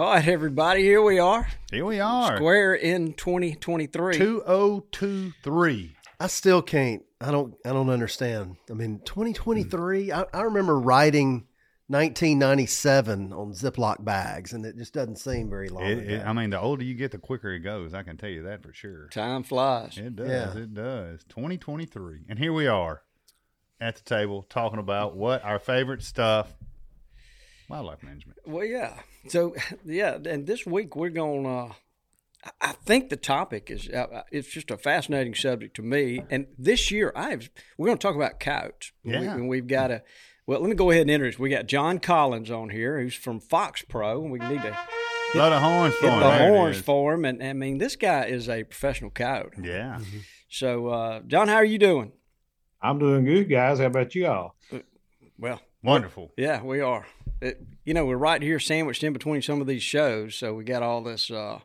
All right, everybody, here we are. Here we are. Square in 2023. 2023. I still can't. I don't. I don't understand. I mean, 2023. I, I remember writing 1997 on Ziploc bags, and it just doesn't seem very long. It, it, I mean, the older you get, the quicker it goes. I can tell you that for sure. Time flies. It does. Yeah. It does. 2023. And here we are at the table talking about what our favorite stuff wildlife management. Well, yeah. So, yeah, and this week we're going to. I think the topic is uh, it's just a fascinating subject to me. And this year, I've we're going to talk about coyotes. And we- Yeah. and we've got a. Well, let me go ahead and introduce. We got John Collins on here, who's from Fox Pro, and we need to A lot of horns for hit him. the There horns for him. And I mean, this guy is a professional coyote. Yeah. So, uh, John, how are you doing? I'm doing good, guys. How about you all? Well, Wonderful. Yeah, we are. It, you know, we're right here sandwiched in between some of these shows, so we got all this uh,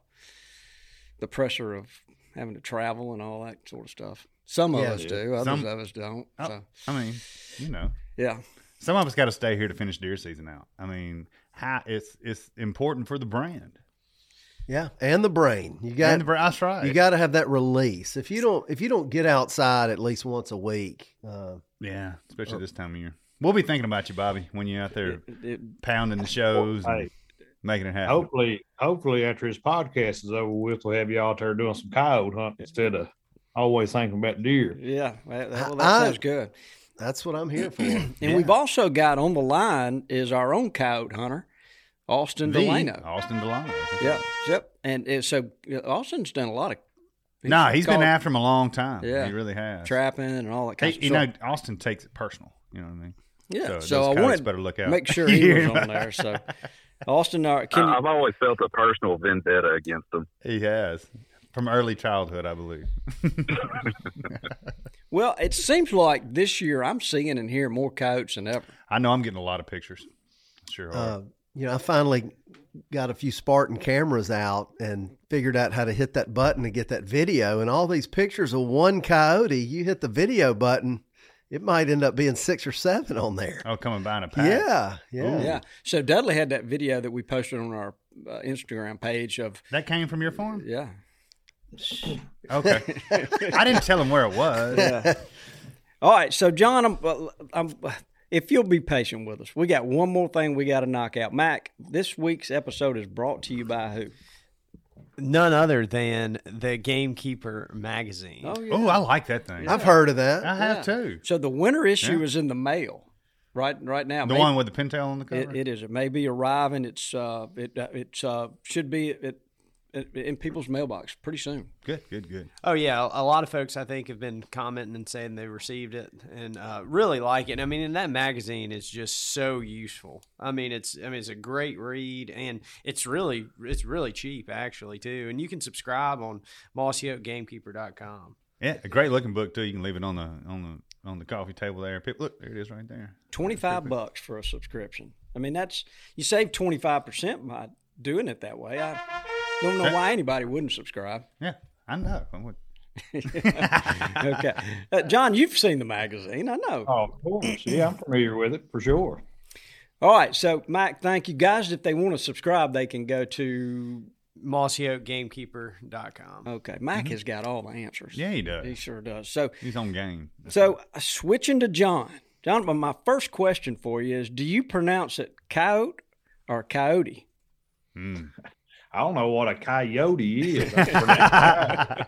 the pressure of having to travel and all that sort of stuff. Some of Yeah. us do, others Some- of us don't. Oh, So I mean, you know, yeah, some of us got to stay here to finish deer season out. I mean, how, it's it's important for the brand. yeah, and the brain. You got. and the brand, that's right. you got to have that release. If you don't, if you don't get outside at least once a week, uh, yeah, especially this time of year. We'll be thinking about you, Bobby, when you're out there It- it- pounding the shows and making it happen. hopefully, hopefully after this podcast is over with, we'll have you out there doing some coyote hunt instead of always thinking about deer. yeah, well, that, well, that I- sounds good. that's what I'm here for. And Yeah. we've also got on the line is our own coyote hunter, Austin The Delano. Austin Delano. That's Yeah, right. yep. And, and so uh, Austin's done a lot of No, he's been after him a long time. Yeah. He really has. trapping and all that kind He, of you stuff. know, Austin takes it personal. You know what I mean? Yeah, So so, I coyotes wanted better look out. make sure he was on there. So, Austin, uh, can Uh, you, I've always felt a personal vendetta against him. He has from early childhood, I believe. well, it seems like this year I'm seeing and hearing more coyotes than ever. I know I'm getting a lot of pictures. Sure uh, you know, I finally got a few Spartan cameras out and figured out how to hit that button to get that video. And all these pictures of one coyote, you hit the video button, it might end up being six or seven on there. oh, coming by in a pack. Yeah, yeah. Yeah. So Dudley had that video that we posted on our uh, Instagram page of That came from your farm? yeah. Okay. I didn't tell him where it was. All right, so John, I'm, uh, I'm, if you'll be patient with us, we got one more thing we got to knock out. Mac, this week's episode is brought to you by who? None other than the Gamekeeper magazine. Oh yeah. Oh, I like that thing. I've heard of that. I have Yeah. too. So the winter issue Yeah. is in the mail, right? Right now, The May- one with the pintail on the cover? It, it is. It may be arriving. It's uh, it uh, it's uh, should be it, it, in people's mailbox pretty soon. good, good, good. Oh yeah, a lot of folks I think have been commenting and saying they received it and uh, really like it. I mean, and that magazine is just so useful. I mean, it's I mean it's a great read and it's really it's really cheap actually too. And you can subscribe on MossyOakGamekeeper.com. Yeah, a great looking book too. You can leave it on the on the on the coffee table there. People, look, there it is right there. Twenty five bucks for a subscription. I mean, that's you save twenty five percent by doing it that way. I don't know why anybody wouldn't subscribe. Yeah, I know. I would- Okay, uh, John, you've seen the magazine. I know. Oh, of course. Yeah, I'm familiar with it for sure. All right, so Mike, thank you guys. If they want to subscribe, they can go to mossyoakgamekeeper.com. Okay, Mac has got all the answers. Yeah, he does. He sure does. So, He's on game. so uh, switching to John. John, but my first question for you is: Do you pronounce it coyote or coyote? Mm. I don't know what a coyote is.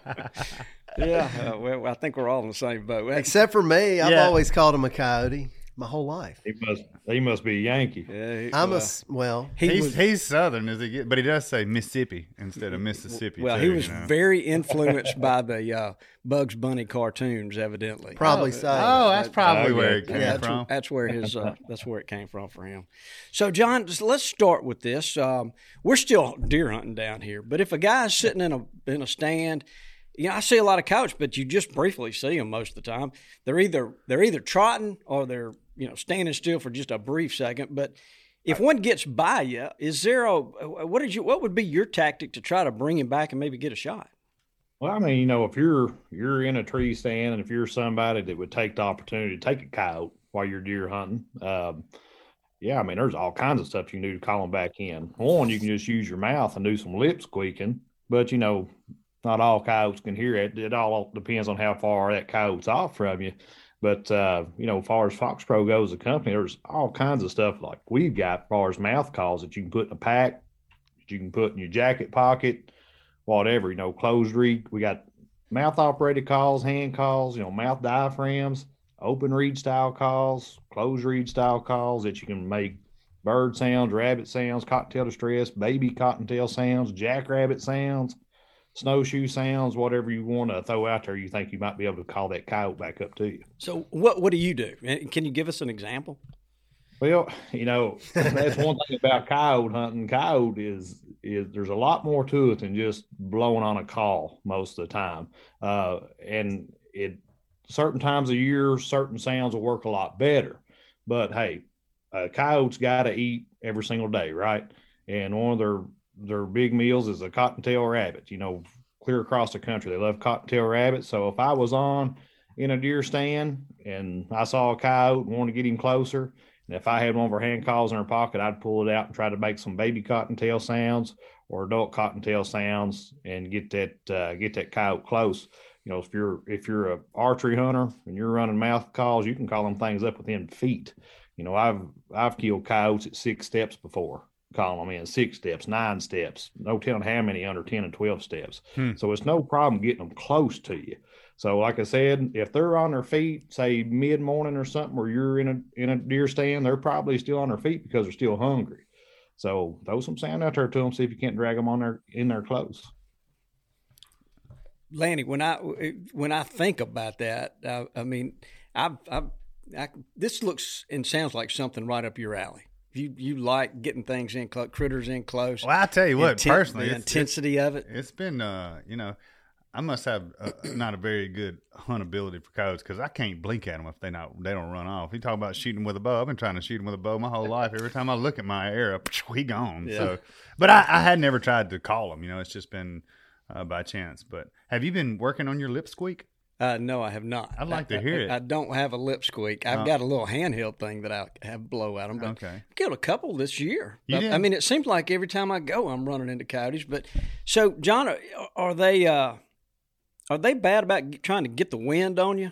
Yeah, uh, well, I think we're all in the same boat. Except for me, I've Yeah. always called him a coyote my whole life. he must he must be a Yankee. Yeah, he- I'm a well, s- well. he he's was, he's southern as he but he does say Mississippi instead of Mississippi. well, too, he was you know? very influenced by the uh, Bugs Bunny cartoons, evidently. Probably so. Oh, that's probably Okay. where it came Yeah, from. that's where his uh, that's where it came from for him. So, John, let's start with this. Um, we're still deer hunting down here, but if a guy's sitting in a in a stand, you know, I see a lot of couch, but you just briefly see them most of the time. They're either they're either trotting or they're you know standing still for just a brief second. But if one gets by you, is there a what did you what would be your tactic to try to bring him back and maybe get a shot? Well, I mean, you know, if you're you're in a tree stand and if you're somebody that would take the opportunity to take a coyote while you're deer hunting, um, yeah, I mean, there's all kinds of stuff you can do to call them back in. One, you can just use your mouth and do some lip squeaking, but you know, not all coyotes can hear it. It all depends on how far that coyote's off from you. But uh, you know, as far as Fox Pro goes, the company, there's all kinds of stuff like we've got as far as mouth calls that you can put in a pack, that you can put in your jacket pocket, whatever, you know, closed reed. We got mouth operated calls, hand calls, you know, mouth diaphragms, open reed style calls, closed reed style calls that you can make bird sounds, rabbit sounds, cottontail distress, baby cottontail sounds, jackrabbit sounds, snowshoe sounds, whatever you want to throw out there, you think you might be able to call that coyote back up to you. So, what what do you do? Can you give us an example? Well, you know, that's one thing about coyote hunting. Coyote is is there's a lot more to it than just blowing on a call most of the time. Uh, and it certain times of year, certain sounds will work a lot better. But hey, a coyote's got to eat every single day, right? And one of their their big meals is a cottontail rabbit. You know, clear across the country, they love cottontail rabbits. So if I was on in a deer stand and I saw a coyote and wanted to get him closer, and if I had one of our hand calls in our pocket, I'd pull it out and try to make some baby cottontail sounds or adult cottontail sounds and get that uh, get that coyote close. You know, if you're if you're a archery hunter and you're running mouth calls, you can call them things up within feet. You know, I've I've killed coyotes at six steps before, calling them in six steps, nine steps, no telling how many under ten and twelve steps. Hmm. So it's no problem getting them close to you. So, like I said, if they're on their feet, say mid morning or something, where you're in a in a deer stand, they're probably still on their feet because they're still hungry. So, throw some sound out there to them. See if you can't drag them on their in their clothes. Lanny, when I when I think about that, I, I mean, I've, I've I, this looks and sounds like something right up your alley. You you like getting things in close, critters in close. Well, I tell you what, Inten- personally, the intensity of it. It's been, uh, you know, I must have uh, not a very good huntability for coyotes because I can't blink at them if they not they don't run off. You talk about shooting with a bow. I've been trying to shoot them with a bow my whole life. Every time I look at my arrow, he gone. Yeah. So, but I, I had never tried to call them. You know, it's just been uh, by chance. But have you been working on your lip squeak? Uh, no, I have not. I'd like to I- hear I, it. I don't have a lip squeak. I've Uh, got a little handheld thing that I have blow at them. But Okay. killed a couple this year. You I, did? I mean, it seems like every time I go, I'm running into coyotes. But so, John, are, are they uh, are they bad about trying to get the wind on you?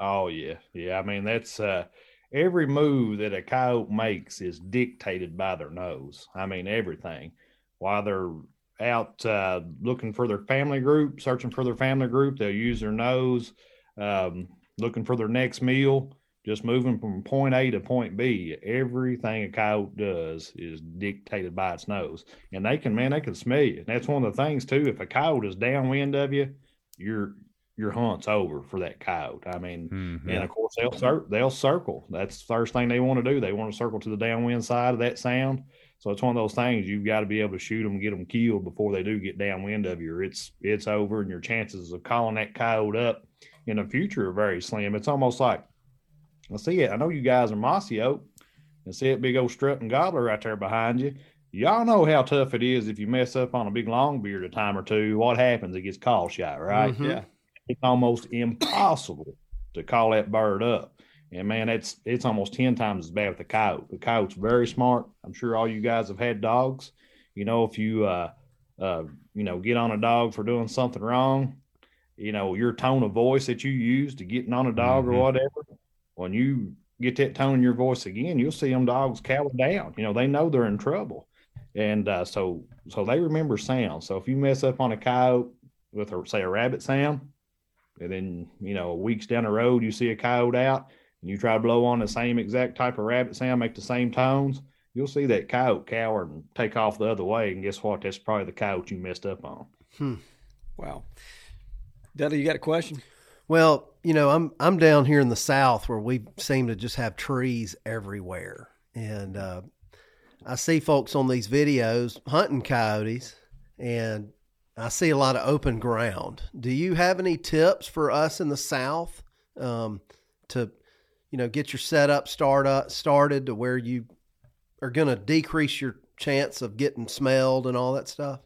Oh yeah, yeah. I mean, that's uh, every move that a coyote makes is dictated by their nose. I mean, everything. While they're out uh, looking for their family group, searching for their family group, they'll use their nose. Um, looking for their next meal, just moving from point A to point B. Everything a coyote does is dictated by its nose, and they can, man, they can smell you. And that's one of the things too. If a coyote is downwind of you, your your hunt's over for that coyote. I mean, Mhm. and of course they'll they'll circle. That's the first thing they want to do. They want to circle to the downwind side of that sound. So it's one of those things you've got to be able to shoot them, get them killed before they do get downwind of you. It's it's over, and your chances of calling that coyote up in the future are very slim. It's almost like I see it. I know you guys are mossy oak, and see that big old strutting gobbler right there behind you. Y'all know how tough it is if you mess up on a big long beard a time or two. What happens? It gets call shot, right? Mhm. Yeah. it's almost impossible to call that bird up. And man, it's it's almost ten times as bad with the coyote. The coyote's very smart. I'm sure all you guys have had dogs. You know, if you uh, uh, you know, get on a dog for doing something wrong, you know, your tone of voice that you use to getting on a dog Mhm. or whatever, when you get that tone in your voice again, you'll see them dogs cower down. You know, they know they're in trouble. And uh, so so they remember sound. So if you mess up on a coyote with a say a rabbit sound, and then you know weeks down the road you see a coyote out and you try to blow on the same exact type of rabbit sound, make the same tones, you'll see that coyote cower and take off the other way. And guess what? That's probably the coyote you messed up on. Hmm. Wow. Dudley, you got a question? Well, you know, I'm I'm down here in the south where we seem to just have trees everywhere, and uh, I see folks on these videos hunting coyotes, and I see a lot of open ground. Do you have any tips for us in the south um, to, you know, get your setup start up, started to where you are going to decrease your chance of getting smelled and all that stuff?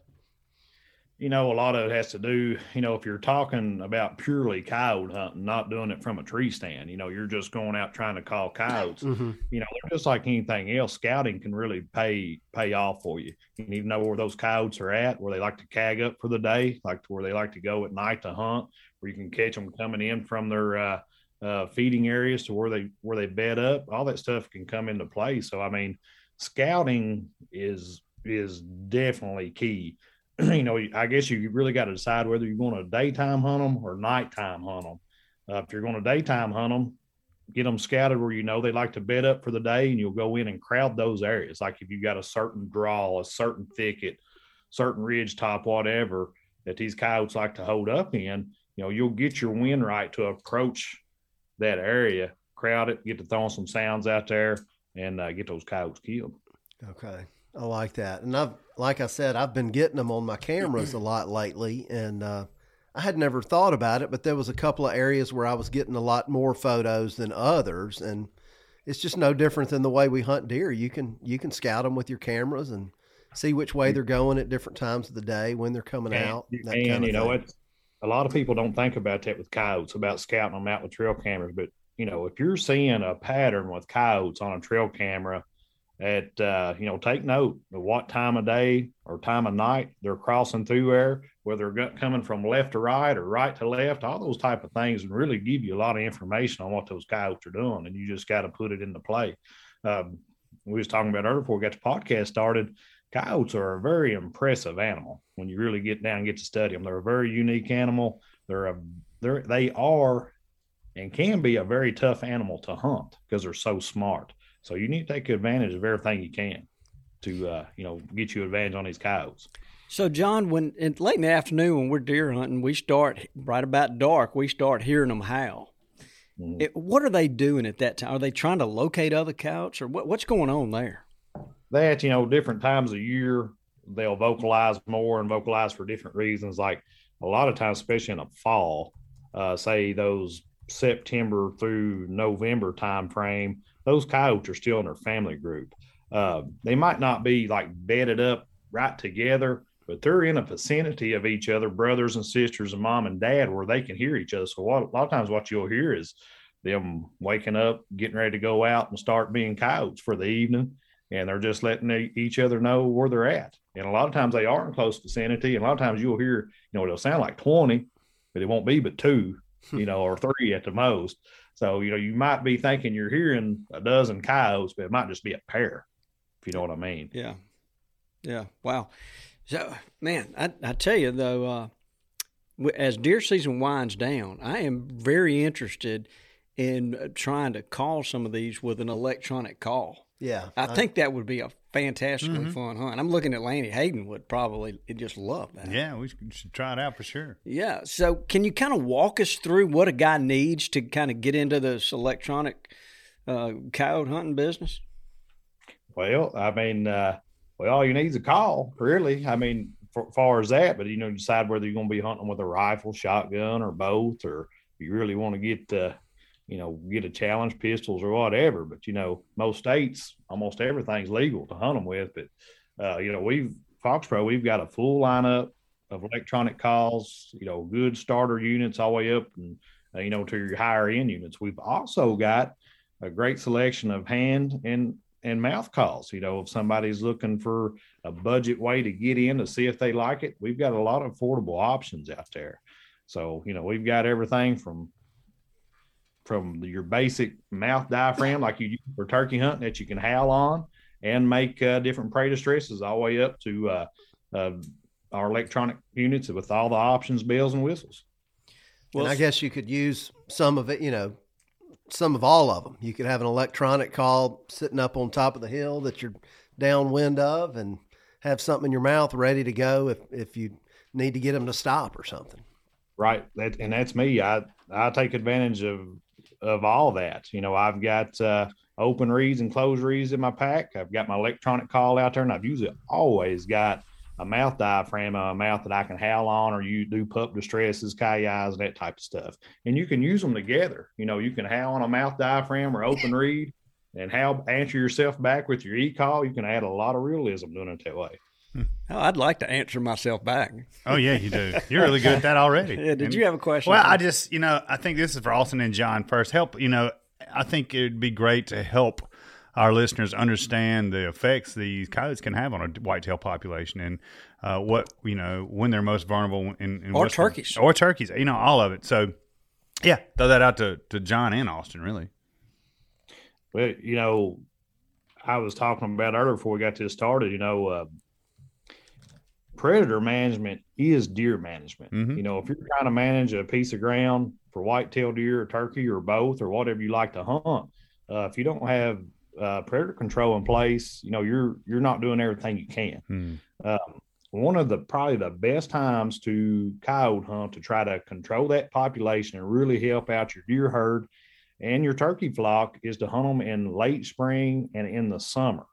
you know, a lot of it has to do, you know, if you're talking about purely coyote hunting, not doing it from a tree stand, you know, you're just going out trying to call coyotes. Mm-hmm. You know, they're just like anything else. Scouting can really pay pay off for you. You need to know where those coyotes are at, where they like to cag up for the day, like to where they like to go at night to hunt, where you can catch them coming in from their uh, uh, feeding areas to where they where they bed up. All that stuff can come into play. So I mean, scouting is is definitely key. you know, I guess you really got to decide whether you're going to daytime hunt them or nighttime hunt them. Uh, if you're going to daytime hunt them, get them scouted where you know they like to bed up for the day, and you'll go in and crowd those areas. Like if you got a certain draw, a certain thicket, certain ridge top, whatever that these coyotes like to hold up in, you know, you'll get your wind right to approach that area, crowd it, get to throwing some sounds out there, and uh, get those coyotes killed. Okay. I like that. And I've, like I said, I've been getting them on my cameras a lot lately. And uh, I had never thought about it, but there was a couple of areas where I was getting a lot more photos than others. And it's just no different than the way we hunt deer. You can, you can scout them with your cameras and see which way they're going at different times of the day, when they're coming and, out. and you know, it's a lot of people don't think about that with coyotes, about scouting them out with trail cameras. But you know, if you're seeing a pattern with coyotes on a trail camera, at uh, you know, take note of what time of day or time of night they're crossing through there, whether they're coming from left to right or right to left, all those type of things, and really give you a lot of information on what those coyotes are doing, and you just got to put it into play. Um, we was talking about earlier before we got the podcast started. Coyotes are a very impressive animal when you really get down and get to study them. They're a very unique animal. They're a they're they are and can be a very tough animal to hunt because they're so smart. So you need to take advantage of everything you can to uh, you know get you advantage on these coyotes. So, John, when in, late in the afternoon when we're deer hunting, we start right about dark. We start hearing them howl. Mhm. It, what are they doing at that time? Are they trying to locate other coyotes, or what, what's going on there? That you know different times of year they'll vocalize more and vocalize for different reasons. Like a lot of times especially in the fall uh, say those september through november time frame those coyotes are still in their family group. Uh, they might not be like bedded up right together but they're in a vicinity of each other brothers and sisters and mom and dad where they can hear each other. So a lot of times what you'll hear is them waking up getting ready to go out and start being coyotes for the evening and they're just letting each other know where they're at. And a lot of times they are in close vicinity, and a lot of times you'll hear, you know, it'll sound like 20, but it won't be but two, you know, or three at the most. So, you know, you might be thinking you're hearing a dozen coyotes, but it might just be a pair, if you know what I mean. Yeah, yeah. Wow. So, man, I, I tell you though, uh, as deer season winds down, I am very interested in uh, trying to call some of these with an electronic call. Yeah. I think that would be a fantastically fun hunt. I'm looking at Lanny Hayden would probably just love that. Yeah, we should, should try it out for sure. Yeah. So, can you kind of walk us through what a guy needs to kind of get into this electronic uh, coyote hunting business? Well, I mean, uh, well, all you need is a call, really. I mean, for far as that, but you know, decide whether you're going to be hunting with a rifle, shotgun, or both, or you really want to get, uh, you know, get a challenge, pistols, or whatever. But you know, most states, almost everything's legal to hunt them with. But uh, you know, we've Fox Pro, we've got a full lineup of electronic calls. You know, good starter units all the way up, and uh, you know, to your higher end units. We've also got a great selection of hand and and mouth calls. You know, if somebody's looking for a budget way to get in to see if they like it, we've got a lot of affordable options out there. So, you know, we've got everything from from your basic mouth diaphragm like you use for turkey hunting that you can howl on and make uh, different prey distresses all the way up to uh, uh, our electronic units with all the options, bells and whistles. Well, and I guess you could use some of it, you know, some of all of them. You could have an electronic call sitting up on top of the hill that you're downwind of and have something in your mouth ready to go if, if you need to get them to stop or something. Right. That, and that's me. I, I take advantage of, of all that. You know, I've got, uh, open reeds and closed reeds in my pack. I've got my electronic call out there and I've usually always got a mouth diaphragm, a mouth that I can howl on, or you do pup distresses, ki-yis, that type of stuff. And you can use them together. You know, you can howl on a mouth diaphragm or open reed and how answer yourself back with your e-call. You can add a lot of realism doing it that way. Oh, I'd like to answer myself back. Oh yeah, you do. You're really good at that already. yeah. Did And- you have a question? Well, I just, you know, I think this is for Austin and John first. Help, you know, I think it'd be great to help our listeners understand the effects these coyotes can have on a whitetail population and uh, what, you know, when they're most vulnerable in, in Or what's- turkeys. Or turkeys, you know, all of it. So, yeah, throw that out to, to John and Austin, really. Well, you know, I was talking about earlier before we got this started, you know, uh, predator management is deer management. Mhm. You know, if you're trying to manage a piece of ground for whitetail deer or turkey or both or whatever you like to hunt, uh, if you don't have uh, predator control in place, you know, you're you're not doing everything you can. Hmm. Um, one of the probably the best times to coyote hunt to try to control that population and really help out your deer herd and your turkey flock is to hunt them in late spring and in the summer.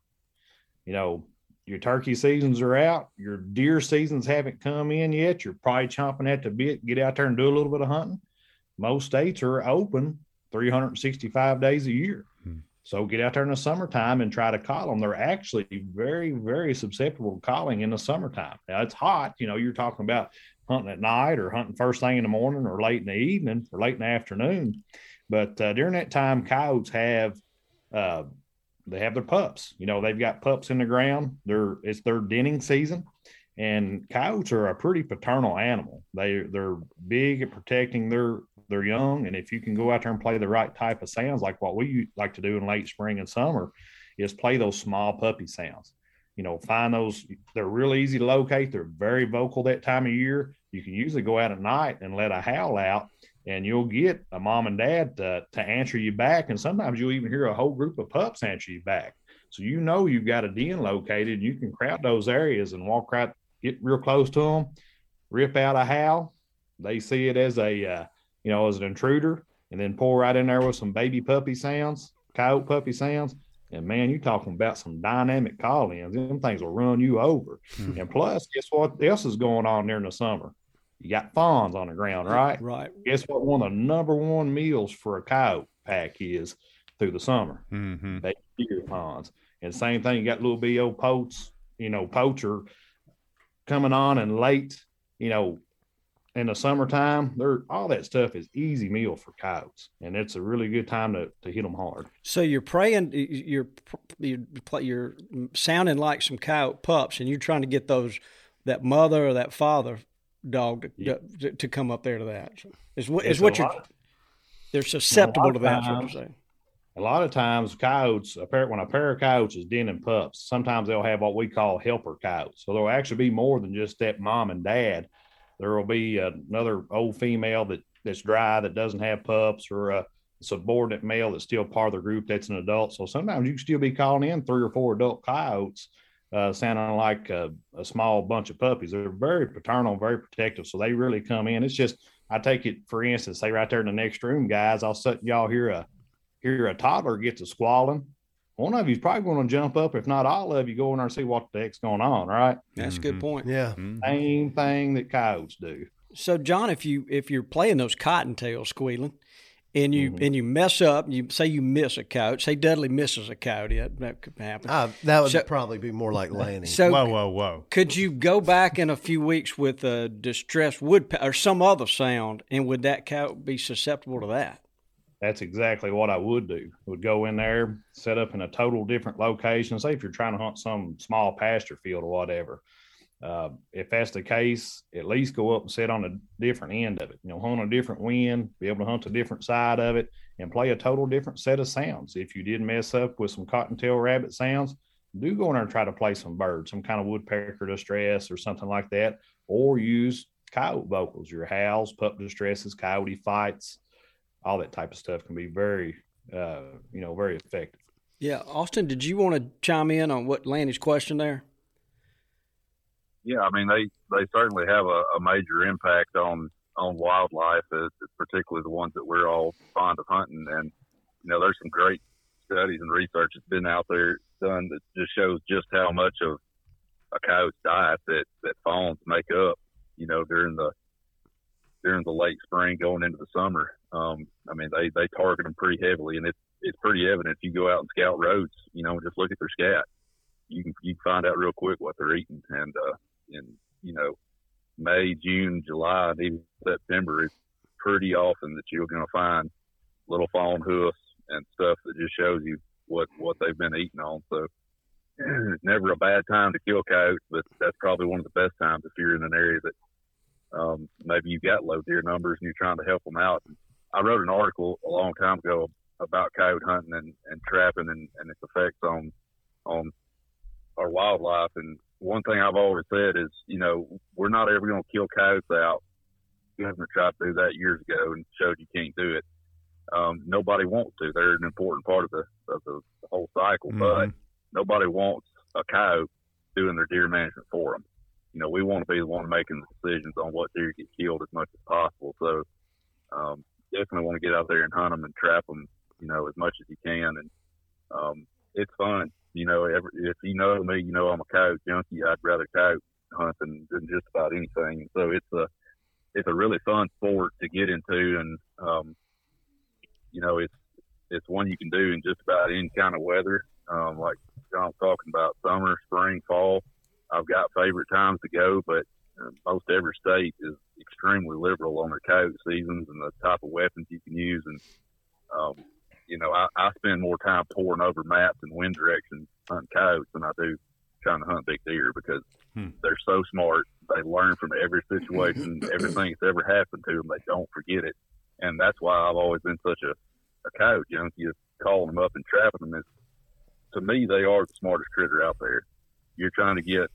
You know, your turkey seasons are out, your deer seasons haven't come in yet. You're probably chomping at the bit, get out there and do a little bit of hunting. Most states are open 365 days a year. Hmm. So get out there in the summertime and try to call them. They're actually very, very susceptible to calling in the summertime. Now it's hot. You know, you're talking about hunting at night or hunting first thing in the morning or late in the evening or late in the afternoon. But uh, during that time, coyotes have uh, they have their pups. You know, they've got pups in the ground. They're it's their denning season, and coyotes are a pretty paternal animal. They they're big at protecting their their young, and if you can go out there and play the right type of sounds, like what we like to do in late spring and summer, is play those small puppy sounds. You know, find those. They're really easy to locate. They're very vocal that time of year. You can usually go out at night and let a howl out, and you'll get a mom and dad to, to answer you back. And sometimes you'll even hear a whole group of pups answer you back. So you know you've got a den located. You can crowd those areas and walk right, get real close to them, rip out a howl. They see it as a, uh, you know, as an intruder, and then pull right in there with some baby puppy sounds, coyote puppy sounds. And man, you're talking about some dynamic call-ins. Them things will run you over. And plus, guess what else is going on during the summer? You got fawns on the ground, right? right. Guess what? One of the number one meals for a coyote pack is through the summer. Mm-hmm. They deer ponds. And same thing, you got little old poach, you know, poacher coming on and late, you know, in the summertime. They're all that stuff is easy meal for coyotes, and it's a really good time to, to hit them hard. So you're praying, you're you're you're sounding like some coyote pups, and you're trying to get those that mother or that father dog to, Yeah. to, to come up there to that. Is what is what you're. They're susceptible to that. times-. A lot of times, coyotes, a pair, when a pair of coyotes is denning pups, sometimes they'll have what we call helper coyotes. So there'll actually be more than just that mom and dad. There will be another old female that that's dry that doesn't have pups, or a subordinate male that's still part of the group that's an adult. So sometimes you can still be calling in three or four adult coyotes, uh, sounding like a, a small bunch of puppies. They're very paternal, very protective. So they really come in. It's just I take it for instance, say right there in the next room, guys. I'll set y'all hear a hear a toddler get to squalling. One of you's probably going to jump up, if not all of you, go in there and see what the heck's going on. Right? That's a Mhm. good point. Yeah. Same thing that coyotes do. So John, if you if you're playing those cottontails squealing, and you Mhm. and you mess up, you say you miss a coyote. Say Dudley misses a coyote. That, that could happen. Uh, that would So- probably be more like Lanny. so Whoa, whoa, whoa. could you go back in a few weeks with a distressed wood or some other sound, and would that coyote be susceptible to that? That's exactly what I would do. Would go in there, set up in a total different location. Say if you're trying to hunt some small pasture field or whatever. Uh, if that's the case, at least go up and sit on a different end of it. You know, hunt a different wind, be able to hunt a different side of it, and play a total different set of sounds. If you did mess up with some cottontail rabbit sounds, do go in there and try to play some birds, some kind of woodpecker distress or something like that, or use coyote vocals, your howls, pup distresses, coyote fights, all that type of stuff can be very, uh, you know, very effective. Yeah, Austin, did you want to chime in on what Lanny's question there? Yeah, I mean they they certainly have a, a major impact on on wildlife, uh, particularly the ones that we're all fond of hunting. And you know, there's some great studies and research that's been out there done that just shows just how much of a coyote's diet that that fawns make up. You know, during the during the late spring going into the summer. Um, I mean, they they target them pretty heavily, and it's it's pretty evident if you go out and scout roads. You know, just look at their scat. You can you can find out real quick what they're eating, and uh, and you know, May, June, July, and even September, it's pretty often that you're going to find little fawn hoofs and stuff that just shows you what what they've been eating on. So it's never a bad time to kill coyotes, but that's probably one of the best times if you're in an area that um, maybe you've got low deer numbers and you're trying to help them out. And I wrote an article a long time ago about coyote hunting and, and trapping and, and its effects on on our wildlife. And one thing I've always said is, you know, we're not ever going to kill coyotes out. Governor tried to do that years ago and showed you can't do it. Um, nobody wants to. They're an important part of the of the, the whole cycle, Mhm. but nobody wants a coyote doing their deer management for them. You know, we want to be the one making the decisions on what deer get killed as much as possible. So, um, definitely want to get out there and hunt them and trap them, you know, as much as you can. And um, it's fun. You know, every, if you know me, you know I'm a coyote junkie. I'd rather coyote hunt than, than just about anything. So it's a it's a really fun sport to get into, and um, you know, it's it's one you can do in just about any kind of weather. Um, like John's talking about, summer, spring, fall. I've got favorite times to go, but uh, most every state is extremely liberal on their coyote seasons and the type of weapons you can use. And um, you know, I, I spend more time pouring over maps and wind directions hunting coyotes than I do trying to hunt big deer because Hmm. they're so smart. They learn from every situation, everything that's ever happened to them. They don't forget it, and that's why I've always been such a, a coyote junkie. Is calling them up and trapping them is, to me, they are the smartest critter out there. You're trying to get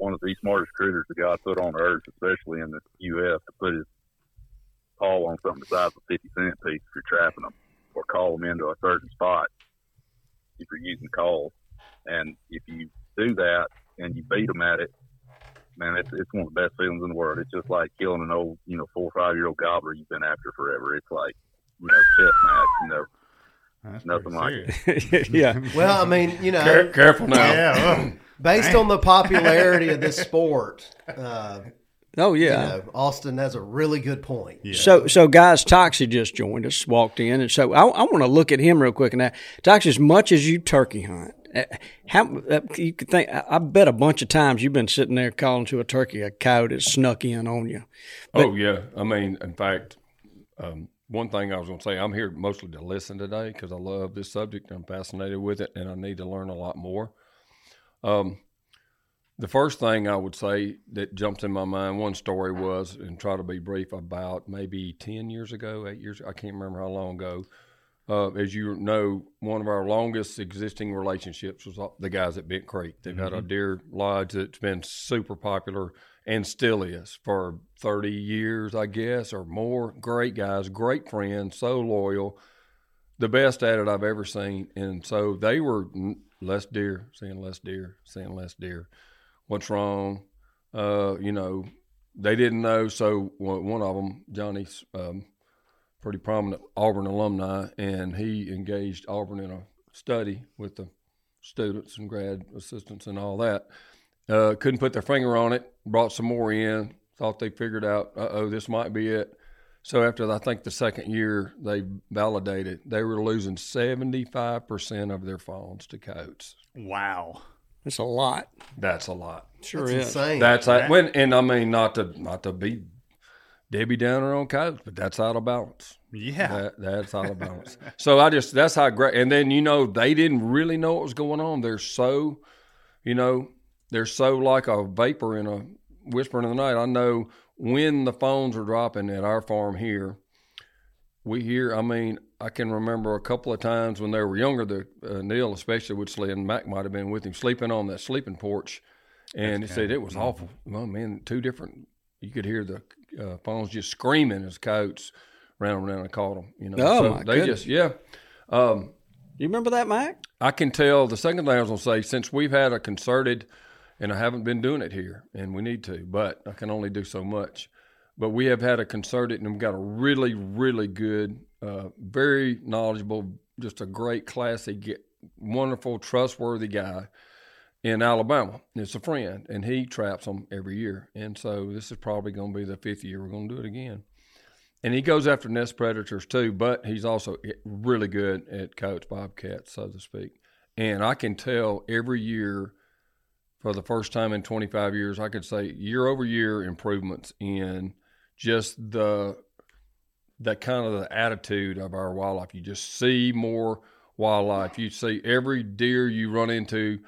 one of the smartest critters that God put on earth, especially in the U.S., to put his paw on something the size of a 50 cent piece if you're trapping them, or call them into a certain spot if you're using calls. And if you do that and you beat them at it, man, it's, it's one of the best feelings in the world. It's just like killing an old, you know, four or five year old gobbler you've been after forever. It's like, you know, chess match, you know. That's Nothing like serious. yeah. Well, I mean, you know, Care- careful now. Yeah. well, based on the popularity of this sport, uh, Oh you yeah. know, Austin has a really good point. yeah. So, so guys, Toxey just joined us, walked in, and so I, I want to look at him real quick. And that Toxey, as much as you turkey hunt, uh, how uh, you could think? I I bet a bunch of times you've been sitting there calling to a turkey, a coyote has snuck in on you. oh yeah. I mean, in fact, um, one thing I was going to say, I'm here mostly to listen today because I love this subject. I'm fascinated with it, and I need to learn a lot more. Um, the first thing I would say that jumps in my mind, one story was, and try to be brief, about maybe ten years ago, eight years, I can't remember how long ago. Uh, as you know, one of our longest existing relationships was the guys at Bent Creek. They've got a deer lodge that's been super popular and still is for 30 years, I guess, or more. Great guys, great friends, so loyal, the best at it I've ever seen. And so they were less deer, seeing less deer, seeing less deer. What's wrong? Uh, you know, they didn't know. So one of them, Johnny's um, pretty prominent Auburn alumni, and he engaged Auburn in a study with the students and grad assistants and all that. Uh, couldn't put their finger on it. Brought some more in. Thought they figured out, uh oh, this might be it. So after I think the second year, they validated they were losing seventy five percent of their fawns to coats. wow. That's a lot. That's a lot. Sure That's is. insane. That's I, when, and I mean not to not to be Debbie Downer on coach, but that's out of balance. Yeah. That, that's out of balance. so I just that's how great. And then you know they didn't really know what was going on. They're so, you know, they're so like a vapor in a whisper in the night. I know when the phones were dropping at our farm here. We hear. I mean, I can remember a couple of times when they were younger. The uh, Neil, especially, would sleep, and Mac might have been with him, sleeping on that sleeping porch, and he said it was awful. Well, man, two different. You could hear the uh, phones just screaming as coach ran around and caught them. You know, Oh, so my they goodness. just yeah. Um, You remember that, Mac? I can tell. The second thing I was going to say, since we've had a concerted, and I haven't been doing it here, and we need to, but I can only do so much. But we have had a concerted, and we've got a really, really good, uh, very knowledgeable, just a great, classy, wonderful, trustworthy guy in Alabama. It's a friend, and he traps them every year. And so this is probably going to be the fifth year we're going to do it again. And he goes after nest predators too, but he's also really good at coach bobcats, so to speak. And I can tell every year, for the first time in 25 years, I could say year over year improvements in just the that kind of the attitude of our wildlife. You just see more wildlife. You see every deer you run into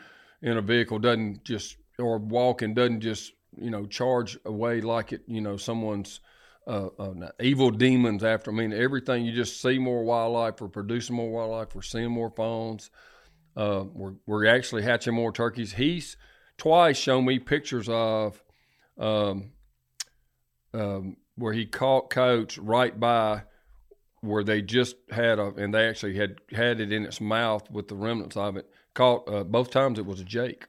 in a vehicle doesn't just or walking doesn't just you know charge away like it you know someone's uh, uh, evil demons after. I mean, everything you just see more wildlife. We're producing more wildlife. We're seeing more fawns. Uh, we're we're actually hatching more turkeys. He's twice shown me pictures of um, um, where he caught coats right by where they just had a, and they actually had had it in its mouth with the remnants of it. Caught uh, both times it was a jake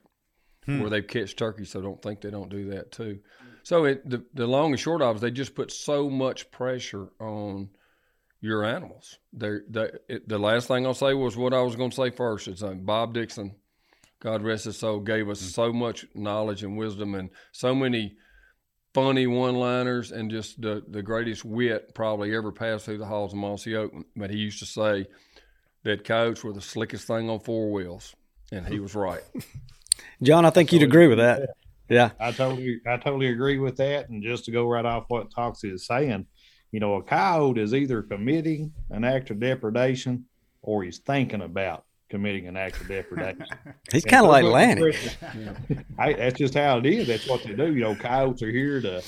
where they catch turkeys. So don't think they don't do that too. So it, the the long and short of it is they just put so much pressure on your animals. They they it, the last thing I'll say was what I was going to say first. It's uh, Bob Dixon, God rest his soul, gave us mm. so much knowledge and wisdom and so many funny one-liners and just the the greatest wit probably ever passed through the halls of Mossy Oak. But he used to say that coyotes were the slickest thing on four wheels, and he was right. John, I think you'd agree with that. Yeah. I totally, I totally agree with that. And just to go right off what Toxey is saying, you know, a coyote is either committing an act of depredation or he's thinking about committing an act of depredation. He's kind of like Lanny. I, that's just how it is. That's what they do. You know, coyotes are here to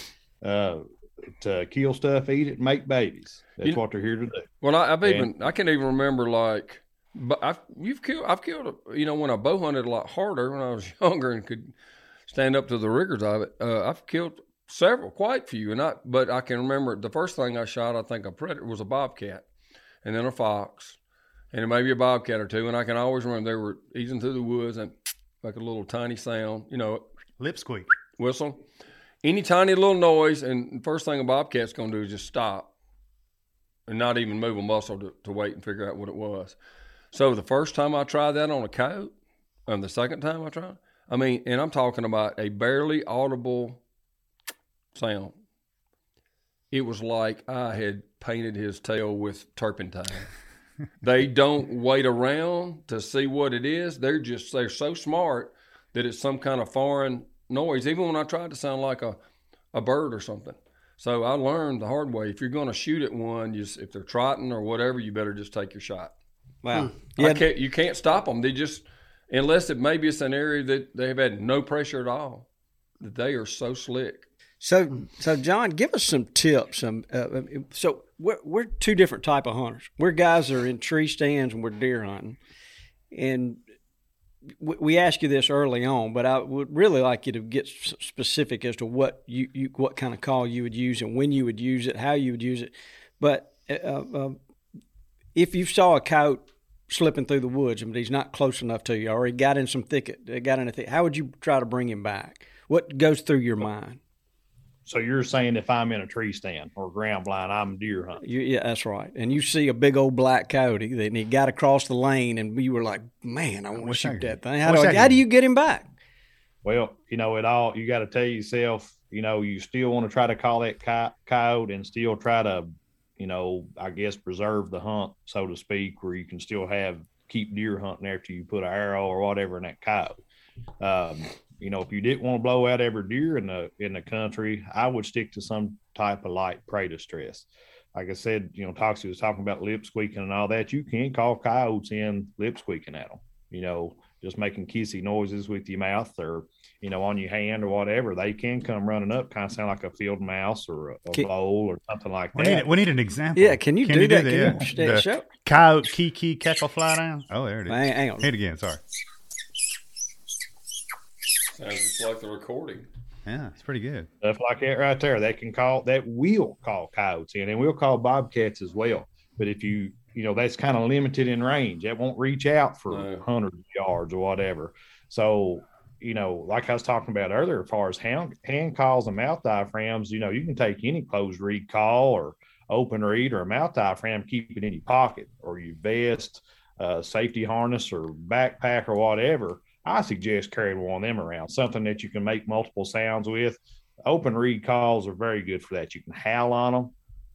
uh, to kill stuff, eat it, make babies. That's You- what they're here to do. Well, I, I've And- even I can't even remember like, but I've you've killed I've killed you know when I bow hunted a lot harder when I was younger and could stand up to the rigors of it. Uh, I've killed several, quite few, and I but I can remember the first thing I shot. I think a predator was a bobcat, and then a fox, and it may be a bobcat or two. And I can always remember they were easing through the woods and like a little tiny sound, you know, Lip squeak. whistle, any tiny little noise, and the first thing a bobcat's going to do is just stop and not even move a muscle to, to wait and figure out what it was. So the first time I tried that on a coyote, and the second time I tried, I mean, and I'm talking about a barely audible sound. It was like I had painted his tail with turpentine. they don't wait around to see what it is. They're just they're so smart that it's some kind of foreign noise. Even when I tried to sound like a, a bird or something. So I learned the hard way. If you're going to shoot at one, you just, if they're trotting or whatever, you better just take your shot. Wow. Hmm. I Yeah. can't, you can't stop them. They just unless it maybe it's an area that they have had no pressure at all. That they are so slick. So, so John, give us some tips. Um, uh, so we're we're two different type of hunters. We're guys that are in tree stands and we're deer hunting, and we, asked you this early on, but I would really like you to get specific as to what you, you what kind of call you would use and when you would use it, how you would use it. But uh, uh, if you saw a coyote slipping through the woods and he's not close enough to you, or he got in some thicket, uh, got in a thicket, how would you try to bring him back? What goes through your mind? So you're saying if I'm in a tree stand or ground blind, I'm deer hunting. You, yeah, that's right. And you see a big old black coyote, and he got across the lane, and you were like, "Man, I want to shoot that thing." How do I I, how do you get him back? Well, you know, it all you got to tell yourself, you know, you still want to try to call that coy- coyote and still try to, you know, I guess preserve the hunt, so to speak, where you can still have keep deer hunting after you put an arrow or whatever in that coyote. Um, you know, if you didn't want to blow out every deer in the in the country, I would stick to some type of light prey distress. Like I said, you know, Toxey was talking about lip squeaking and all that. You can call coyotes in lip squeaking at them. You know, just making kissy noises with your mouth or you know on your hand or whatever. They can come running up, kind of sound like a field mouse or a, a Can- vole or something like We that. need, we need an example. Yeah, can you do that? Can you yeah. sh- that The show? Coyote, kiki, keckle, fly down. Oh, there it is. Hang, hang on. Hit again. Sorry. Sounds just like the recording. Yeah, it's pretty good. stuff like that right there. That can call that will call coyotes in, and we'll call bobcats as well. But if you you know that's kind of limited in range, that won't reach out for No. hundreds of yards or whatever. So you know, like I was talking about earlier, as far as hand, hand calls and mouth diaphragms, you know, you can take any closed reed call or open reed or a mouth diaphragm, keep it in your pocket or your vest, uh, safety harness or backpack or whatever. I suggest carrying one of them around, something that you can make multiple sounds with. Open reed calls are very good for that. You can howl on them.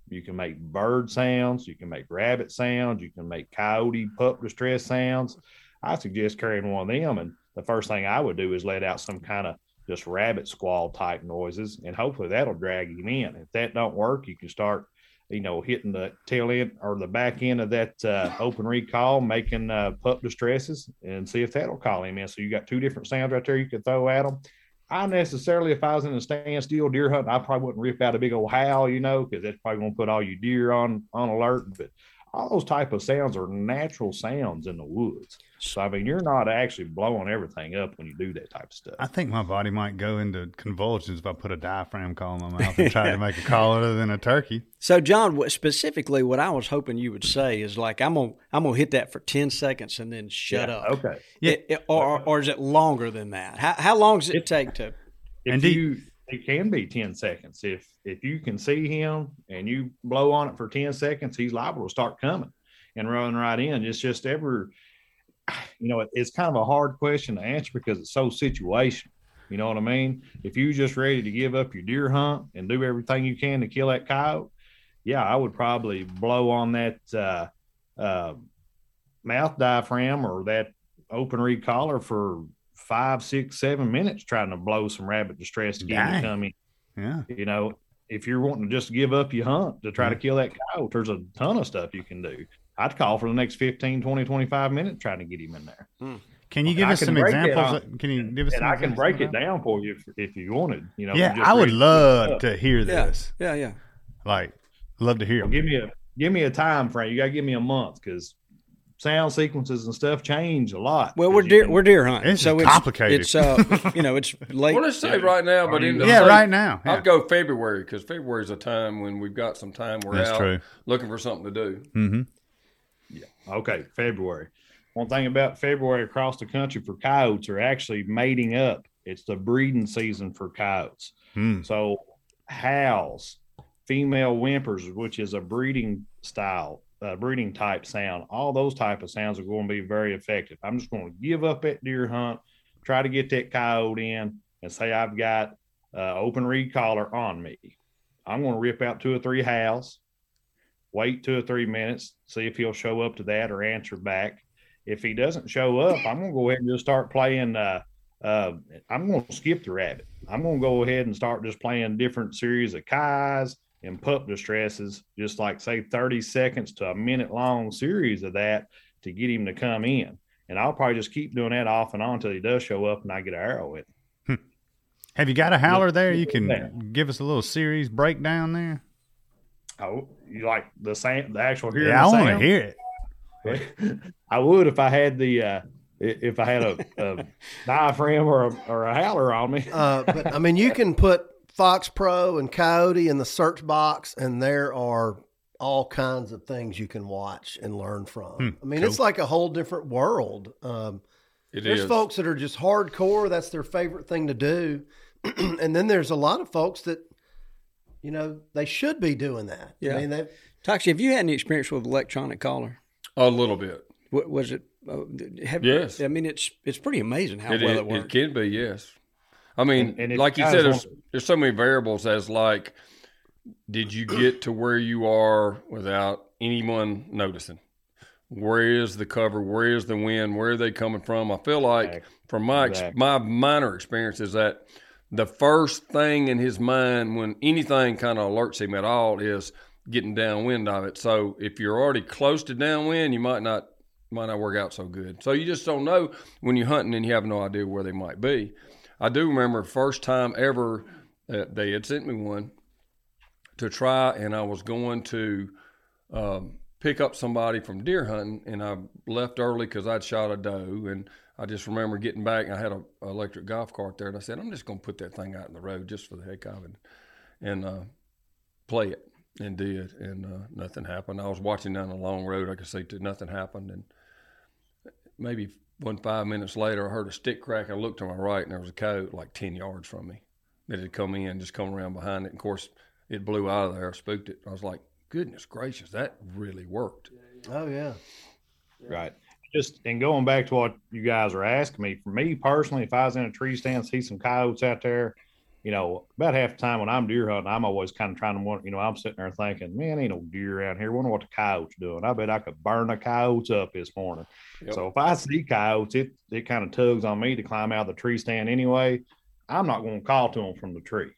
You can make bird sounds. You can make rabbit sounds. You can make coyote pup distress sounds. I suggest carrying one of them. And the first thing I would do is let out some kind of just rabbit squall type noises, and hopefully that'll drag him in. If that don't work, you can start, you know, hitting the tail end or the back end of that uh, open reed call, making uh, pup distresses, and see if that'll call him in. So you got two different sounds right there you could throw at him. I necessarily, if I was in a standstill deer hunting, I probably wouldn't rip out a big old howl, you know, because that's probably going to put all your deer on on alert. But all those type of sounds are natural sounds in the woods. So I mean, you're not actually blowing everything up when you do that type of stuff. I think my body might go into convulsions if I put a diaphragm call in my mouth and try to make a call other than a turkey. So, John, specifically, what I was hoping you would say is like, I'm gonna I'm gonna hit that for ten seconds and then shut Yeah, up. Okay. Yeah. It- it- or, or is it longer than that? How, how long does it take to? And do you, it can be 10 seconds. If if you can see him and you blow on it for 10 seconds, he's liable to start coming and running right in. It's just ever, you know, it, it's kind of a hard question to answer because it's so situational. You know what I mean? If you just ready to give up your deer hunt and do everything you can to kill that coyote, yeah, I would probably blow on that uh, uh, mouth diaphragm or that open reed collar for five, six, seven minutes trying to blow some rabbit distress to get him Dang. to come in. Yeah. You know, if you're wanting to just give up your hunt to try to kill that coyote, there's a ton of stuff you can do. I'd call for the next 15, 20, 25 minutes trying to get him in there. Can you give I us some break it examples? down. Can you give us And some I can break it down for you if, if you wanted. You know, Yeah, I would love give it up. to hear this. yeah, yeah. Like, love to hear. Well, give me a give me a time frame. You got to give me a month because sound sequences and stuff change a lot. Well, we're you deer can- we're deer hunting, This so it's complicated. It's uh, you know, it's late. Well, let's say right now, but in the yeah, say- right now. Yeah. I'd go February because February is a time when we've got some time. We're That's out true. looking for something to do. Mm-hmm. Okay, February. One thing about February across the country for coyotes are actually mating up. It's the breeding season for coyotes. Mm. So howls, female whimpers, which is a breeding style, uh, breeding type sound, all those type of sounds are going to be very effective. I'm just going to give up that deer hunt, try to get that coyote in, and say I've got uh, open reed collar on me. I'm going to rip out two or three howls, wait two or three minutes, see if he'll show up to that or answer back. If he doesn't show up, I'm going to go ahead and just start playing. Uh, uh, I'm going to skip the rabbit. I'm going to go ahead and start just playing different series of kais and pup distresses, just like say 30 seconds to a minute long series of that to get him to come in. And I'll probably just keep doing that off and on until he does show up and I get an arrow with him. Have you got a howler there? You can give us a little series breakdown there. Oh, you like the same, the actual hearing? Yeah, I the want to hear it. I would if I had the, uh, i- if I had a, a diaphragm or a, or a howler on me. Uh, but I mean, you can put Fox Pro and Coyote in the search box, and there are all kinds of things you can watch and learn from. Hmm, I mean, cool. it's like a whole different world. Um, It there's is. folks that are just hardcore; that's their favorite thing to do, and then there's a lot of folks that, you know, they should be doing that. Yeah. I mean, they, Toxey, have you had any experience with electronic collar? a little bit. What was it? Uh, have, Yes. I mean, it's it's pretty amazing how It, well it, it it can be, yes. I mean, And- and like you said, there's there's so many variables as like, did you get to where you are without anyone noticing? where is the cover, where is the wind, where are they coming from. I feel like, Exactly. from my Exactly. my minor experience, is that the first thing in his mind when anything kind of alerts him at all is getting downwind of it. So if you're already close to downwind, you might not might not work out so good. So you just don't know when you're hunting and you have no idea where they might be. I do remember first time ever that they had sent me one to try, and I was going to um, pick up somebody from deer hunting, and I left early because I'd shot a doe, and I just remember getting back. And I had a, a electric golf cart there, and I said, "I'm just going to put that thing out in the road just for the heck of it, and uh, play it." And did, and uh, nothing happened. I was watching down the long road. I could see that nothing happened, and maybe one five minutes later, I heard a stick crack. I looked to my right, and there was a coyote like ten yards from me that had come in, just come around behind it. And of course, it blew out of there, I spooked it. I was like, "Goodness gracious, that really worked." Oh yeah. Right. Just and going back to what you guys are asking me, for me personally, if I was in a tree stand, see some coyotes out there, you know, about half the time when I'm deer hunting, I'm always kind of trying to want, you know, I'm sitting there thinking, man, ain't no deer around here. Wonder what the coyotes doing. I bet I could burn the coyotes up this morning. Yep. So if I see coyotes, it it kind of tugs on me to climb out of the tree stand anyway. I'm not going to call to them from the tree.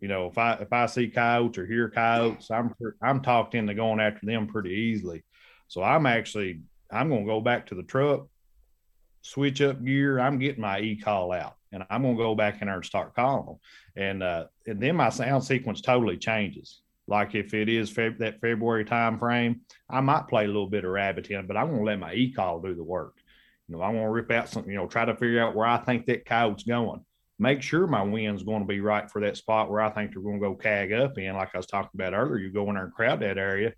You know, if I if I see coyotes or hear coyotes, I'm I'm talked into going after them pretty easily. So I'm actually I'm going to go back to the truck, switch up gear. I'm getting my e call out, and I'm going to go back in there and start calling them. And uh, and then my sound sequence totally changes. Like if it is Feb- that February time frame, I might play a little bit of rabbit in, but I'm going to let my e call do the work. You know, I'm going to rip out something. You know, try to figure out where I think that coyote's going. Make sure my wind's going to be right for that spot where I think they're going to go cag up in. Like I was talking about earlier, you go in there and crowd that area,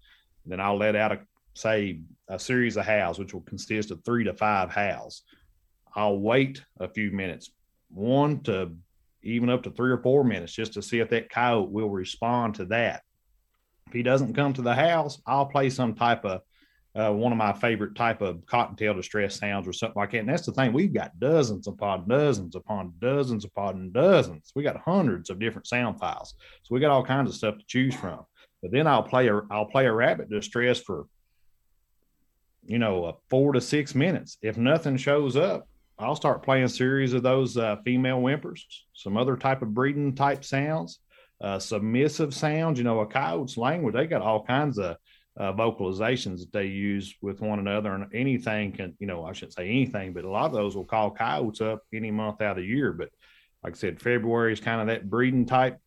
then I'll let out a say a series of howls, which will consist of three to five howls. I'll wait a few minutes, one to even up to three or four minutes, just to see if that coyote will respond to that. If he doesn't come to the house, I'll play some type of uh, one of my favorite type of cottontail distress sounds or something like that. And that's the thing, we've got dozens upon dozens upon dozens upon dozens. We got hundreds of different sound files, so we got all kinds of stuff to choose from. But then I'll play a I'll play a rabbit distress for you know, uh, four to six minutes. If nothing shows up, I'll start playing series of those uh, female whimpers, some other type of breeding type sounds, uh, submissive sounds. You know, a coyote's language, they got all kinds of uh, vocalizations that they use with one another. And anything can, you know, I shouldn't say anything, but a lot of those will call coyotes up any month out of the year. But like I said, February is kind of that breeding type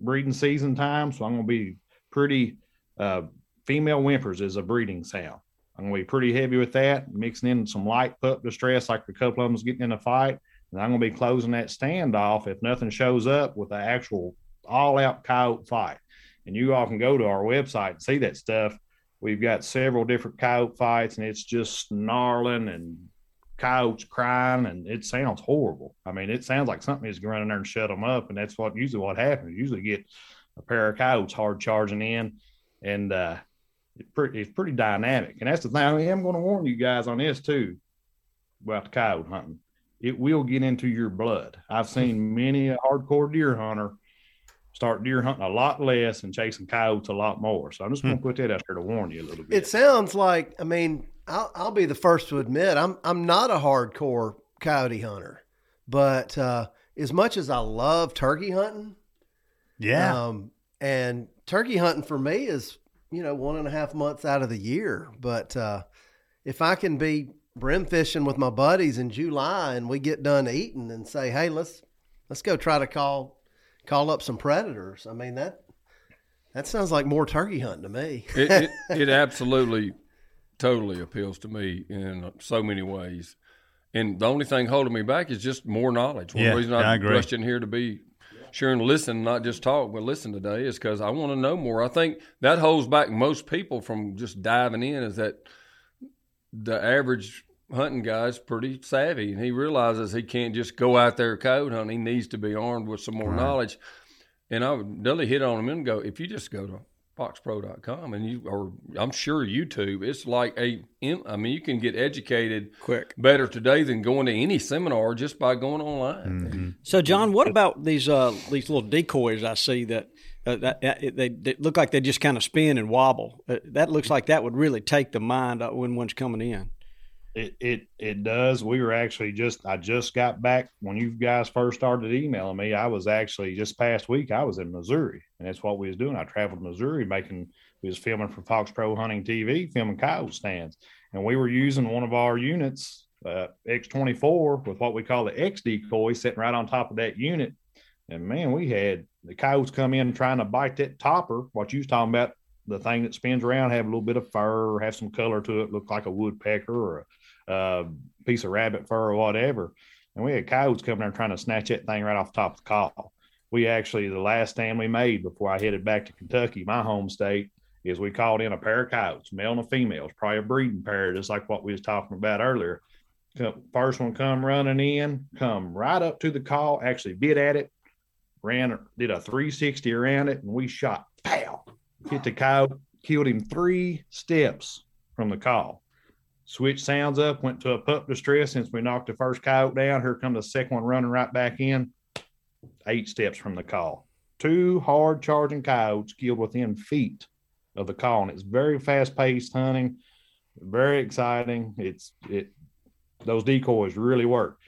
breeding season time. So I'm going to be pretty, uh, female whimpers is a breeding sound. I'm going to be pretty heavy with that, mixing in some light pup distress, like a couple of them's getting in a fight. And I'm going to be closing that standoff if nothing shows up with an actual all out coyote fight. And you all can go to our website and see that stuff. We've got several different coyote fights, and it's just snarling and coyotes crying, and it sounds horrible. I mean, it sounds like something is going in there and shut them up, and that's what usually what happens. You usually get a pair of coyotes hard charging in, and uh, it's pretty, it's pretty dynamic. And that's the thing. I am going to warn you guys on this too about the coyote hunting. It will get into your blood. I've seen many a hardcore deer hunter start deer hunting a lot less and chasing coyotes a lot more. So I'm just going to put that out there to warn you a little bit. It sounds like I mean I'll, I'll be the first to admit I'm I'm not a hardcore coyote hunter, but uh, as much as I love turkey hunting, Yeah. um, and turkey hunting for me is you know one and a half months out of the year. But uh, if I can be brim fishing with my buddies in July and we get done eating and say, hey, let's let's go try to call call up some predators. I mean that that sounds like more turkey hunting to me. it, it, it absolutely, totally appeals to me in so many ways. And the only thing holding me back is just more knowledge. One Yeah, reason I I agree. rushed in here to be sure and listen, not just talk, but listen today is because I want to know more. I think that holds back most people from just diving in is that the average hunting guy's pretty savvy and he realizes he can't just go out there coyote hunting. He needs to be armed with some more Right. knowledge. And I would really hit on him and go, if you just go to foxpro.com and you or I'm sure YouTube. It's like a I mean you can get educated quick better today than going to any seminar just by going online. Mm-hmm. So John, what about these uh, these little decoys I see that uh, that, they, they, look like they just kind of spin and wobble. Uh, that looks like that would really take the mind when one's coming in. It, it it does. We were actually just I just got back when you guys first started emailing me. I was actually just past week. I was in Missouri, and that's what we was doing. I traveled to Missouri, making we was filming for Fox Pro Hunting TV, filming coyote stands, and we were using one of our units, uh, X24, with what we call the X decoy, sitting right on top of that unit. And man, we had the coyotes come in trying to bite that topper. What you was talking about, the thing that spins around, have a little bit of fur, have some color to it, look like a woodpecker or a uh, piece of rabbit fur or whatever. And we had coyotes coming there trying to snatch that thing right off the top of the call. We actually, the last stand we made before I headed back to Kentucky, my home state, is we called in a pair of coyotes, male and a female. It's probably a breeding pair, just like what we was talking about earlier. First one come running in, come right up to the call, actually bit at it, ran, did a 360 around it, and we shot, pow, hit the coyote, killed him three steps from the call switched sounds up, went to a pup distress since we knocked the first coyote down. Here comes the second one running right back in. Eight steps from the call. Two hard charging coyotes killed within feet of the call. And it's very fast paced hunting, very exciting. It's it those decoys really work.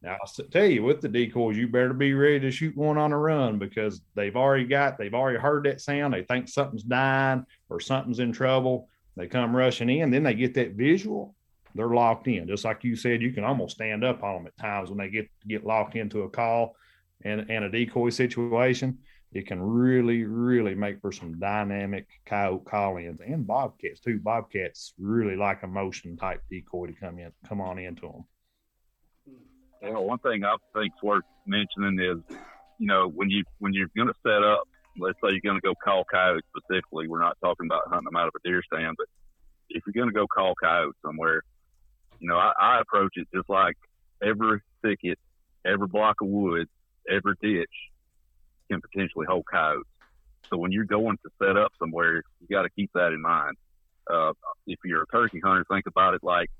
Now I'll tell you with the decoys, you better be ready to shoot one on a run because they've already got they've already heard that sound. They think something's dying or something's in trouble they come rushing in, then they get that visual. They're locked in, just like you said. You can almost stand up on them at times when they get get locked into a call and and a decoy situation. It can really, really make for some dynamic coyote call-ins and bobcats too. Bobcats really like a motion type decoy to come in, come on into them. Yeah, one thing I think is worth mentioning is, you know, when you when you're going to set up let's say you're going to go call coyotes specifically, we're not talking about hunting them out of a deer stand, but if you're going to go call coyotes somewhere, you know, I, I approach it just like every thicket, every block of woods, every ditch can potentially hold coyotes. So when you're going to set up somewhere, you got to keep that in mind. Uh, if you're a turkey hunter, think about it like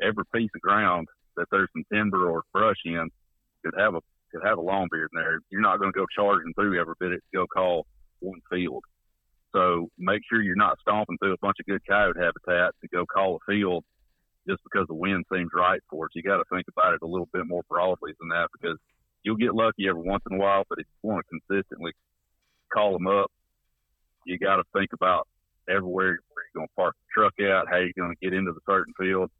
every piece of ground that there's some timber or brush in could have a could have a long beard in there. You're not going to go charging through every bit to go call one field. So make sure you're not stomping through a bunch of good coyote habitat to go call a field just because the wind seems right for it. You got to think about it a little bit more broadly than that because you'll get lucky every once in a while, but if you want to consistently call them up, you got to think about everywhere where you're going to park the truck at, how you're going to get into the certain field.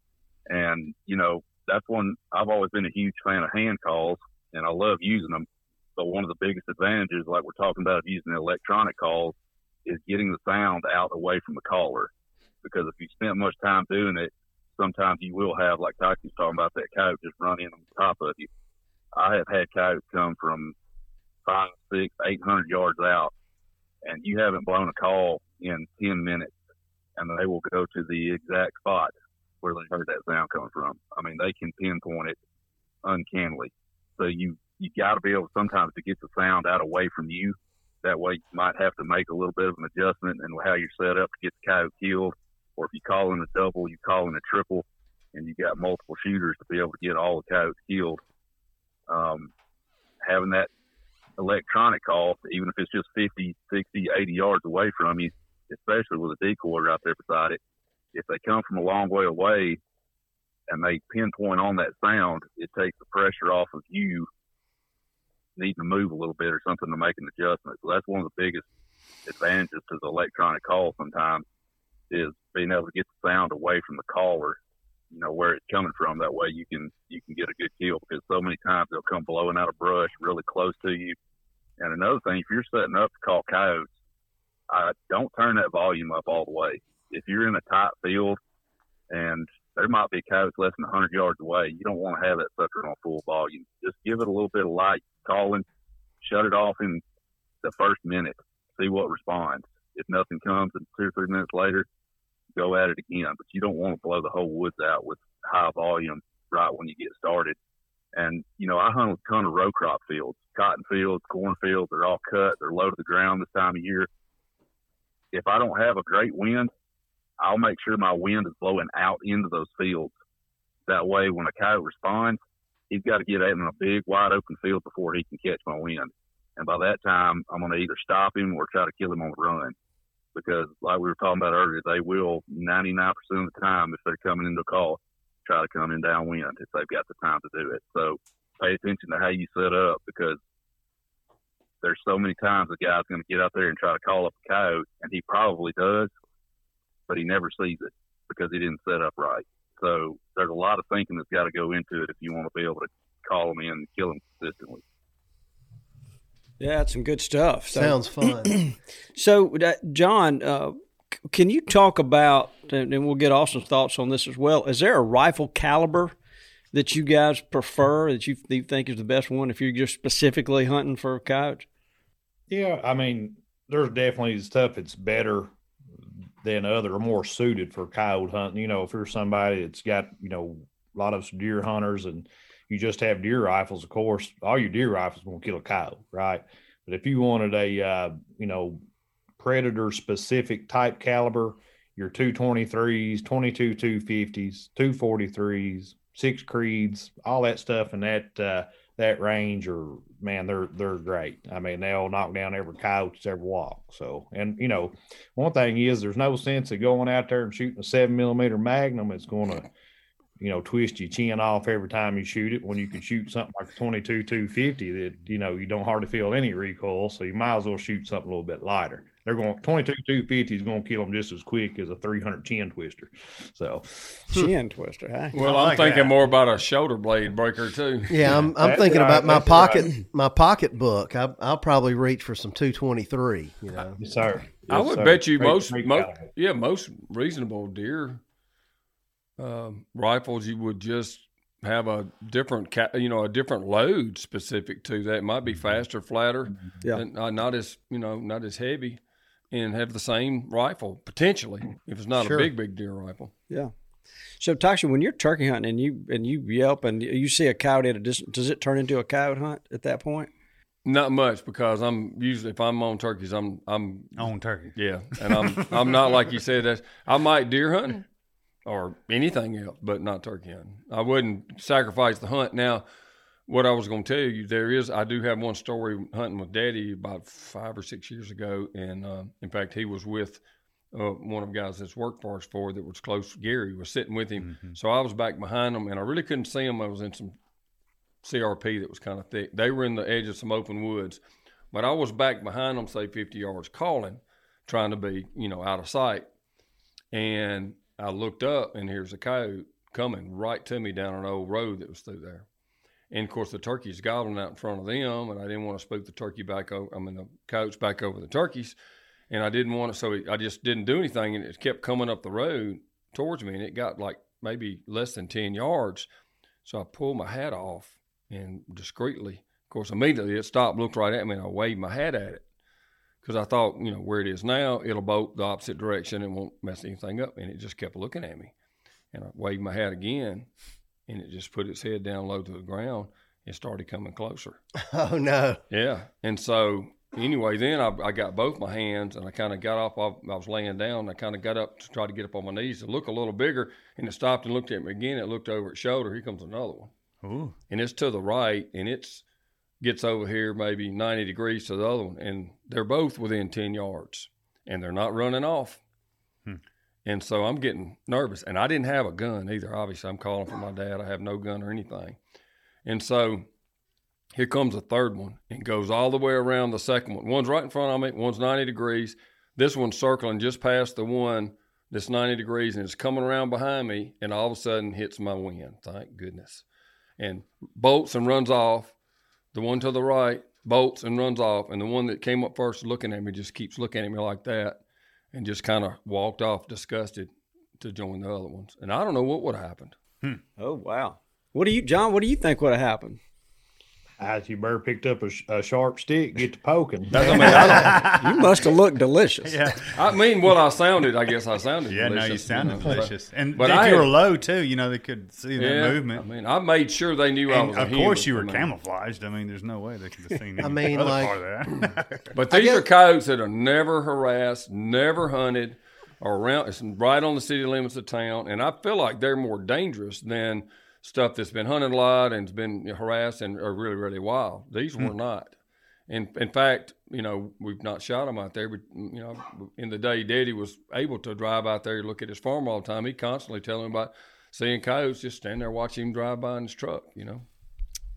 And, you know, that's one I've always been a huge fan of hand calls and I love using them. But one of the biggest advantages, like we're talking about using electronic calls, is getting the sound out away from the caller. Because if you spend much time doing it, sometimes you will have, like Tyke's talking about, that coyote just run in on top of you. I have had coyotes come from five, six, eight hundred yards out, and you haven't blown a call in ten minutes, and they will go to the exact spot where they heard that sound coming from. I mean, they can pinpoint it uncannily. So you you got to be able sometimes to get the sound out away from you. That way, you might have to make a little bit of an adjustment in how you're set up to get the coyote killed. Or if you call in a double, you call in a triple, and you got multiple shooters to be able to get all the coyotes killed. Um, having that electronic call, even if it's just 50, 60, 80 yards away from you, especially with a decoy right there beside it, if they come from a long way away, and they pinpoint on that sound, it takes the pressure off of you needing to move a little bit or something to make an adjustment. So that's one of the biggest advantages to the electronic call sometimes is being able to get the sound away from the caller, you know, where it's coming from. That way you can you can get a good kill because so many times they'll come blowing out of brush really close to you. And another thing, if you're setting up to call coyotes, uh, don't turn that volume up all the way. If you're in a tight field and there might be coyotes less than 100 yards away. You don't want to have that sucker on full volume. Just give it a little bit of light calling, shut it off in the first minute, see what responds. If nothing comes, and two or three minutes later, go at it again. But you don't want to blow the whole woods out with high volume right when you get started. And, you know, I hunt a ton of row crop fields, cotton fields, corn fields. They're all cut. They're low to the ground this time of year. if I don't have a great wind, I'll make sure my wind is blowing out into those fields. That way, when a coyote responds, he's got to get out in a big, wide open field before he can catch my wind. And by that time, I'm going to either stop him or try to kill him on the run. Because, like we were talking about earlier, they will 99% of the time, if they're coming into a call, try to come in downwind if they've got the time to do it. So pay attention to how you set up because there's so many times a guy's going to get out there and try to call up a coyote, and he probably does, but he never sees it because he didn't set up right. So there's a lot of thinking that's got to go into it if you want to be able to call them in and kill them consistently. Yeah, that's some good stuff. So, Sounds fun. so uh, John, uh, can you talk about, and and we'll get Austin's thoughts on this as well. Is there a rifle caliber that you guys prefer that you, you think is the best one if you're just specifically hunting for coyotes? Yeah, I mean, there's definitely stuff that's better than other or more suited for coyote hunting. You know, if you're somebody that's got, you know, a lot of deer hunters and you just have deer rifles, of course, all your deer rifles won't kill a coyote, right? But if you wanted a, uh, you know, predator specific type caliber, your 223s, 22 250s, 243s, six creeds, all that stuff And that uh, that range are man, they're they're great. I mean, they'll knock down every coyote that's ever walked. So, and you know, one thing is there's no sense of going out there and shooting a seven millimeter Magnum. It's going to you know, twist your chin off every time you shoot it when you can shoot something like a 22 250 that, you know, you don't hardly feel any recoil. So you might as well shoot something a little bit lighter. They're going 22 250 is going to kill them just as quick as a 300 chin twister. So, Chin twister, huh? Well, I I'm like thinking that. more about a shoulder blade breaker too. Yeah, I'm I'm That's thinking right, about my that's pocket right. my pocket book. I, I'll probably reach for some 223. You know, yes, sir. I would sir. bet you Great- most, great yeah, most reasonable deer um, rifles you would just have a different, ca- you know, a different load specific to that. It might be faster, flatter, Yeah. and uh, not as you know, not as heavy, and have the same rifle potentially if it's not Sure. a big, big deer rifle. Yeah. So, Toxey, when you're turkey hunting and you and you yelp and you see a coyote at a distance, does it turn into a coyote hunt at that point? Not much because I'm usually if I'm on turkeys, I'm I'm on turkey. Yeah, and I'm I'm not like you said. That I might deer hunt or anything else, but not turkey hunting. I wouldn't sacrifice the hunt. Now, what I was going to tell you, there is I do have one story hunting with Daddy about five or six years ago, and uh, in fact, he was with uh, one of the guys that's worked for us for that was close. Gary was sitting with him, so I was back behind him, and I really couldn't see him. I was in some CRP that was kind of thick. They were in the edge of some open woods, but I was back behind them, say 50 yards, calling, trying to be, you know, out of sight. And I looked up, and here's a coyote coming right to me down an old road that was through there. And of course, the turkeys gobbling out in front of them, and I didn't want to spook the turkey back over. I mean, the coyotes back over the turkeys, and I didn't want to. So I just didn't do anything, and it kept coming up the road towards me, and it got like maybe less than ten yards. So I pulled my hat off and discreetly, of course, immediately it stopped, looked right at me, and I waved my hat at it because I thought, you know, where it is now, it'll bolt the opposite direction and won't mess anything up. And it just kept looking at me, and I waved my hat again, and it just put its head down low to the ground and started coming closer. oh no, Yeah. And so anyway, then I, I got both my hands and I kind of got off. I, I was laying down. I kind of got up to try to get up on my knees to look a little bigger. And it stopped and looked at me again. It looked over its shoulder. Here comes another one. Ooh. And it's to the right and it's gets over here maybe 90 degrees to the other one. And they're both within 10 yards and they're not running off. And so I'm getting nervous. And I didn't have a gun either. Obviously, I'm calling for my dad. I have no gun or anything. And so here comes a third one and goes all the way around the second one. One's right in front of me, one's 90 degrees. This one's circling just past the one that's 90 degrees and it's coming around behind me and all of a sudden hits my wind. Thank goodness. And bolts and runs off. The one to the right bolts and runs off. And the one that came up first looking at me just keeps looking at me like that and just kind of walked off disgusted to join the other ones. And I don't know what would have happened. Hmm. Oh wow. What do you, John? What do you think would have happened? As you better picked up a, a sharp stick, get to poking. That's, I mean, I, don't- You must have looked delicious. Yeah, I mean, what I sounded, I guess I sounded. yeah. No, you delicious, sounded know, delicious, and but if I you were low too, you know they could see the Yeah, movement. I mean, I made sure they knew I and was. a of course, human. you were I mean, camouflaged. I mean, there's no way they could have seen. I mean, other like- part of that. But these guess- are coyotes that are never harassed, never hunted, around. It's right on the city limits of town, and I feel like they're more dangerous than stuff that's been hunted a lot and's been harassed and are really, really wild. These Hmm. were not. In in fact, you know, we've not shot them out there, but you know, in the day Daddy was able to drive out there look at his farm all the time. He constantly telling him about seeing coyotes, just stand there watching him drive by in his truck. You know.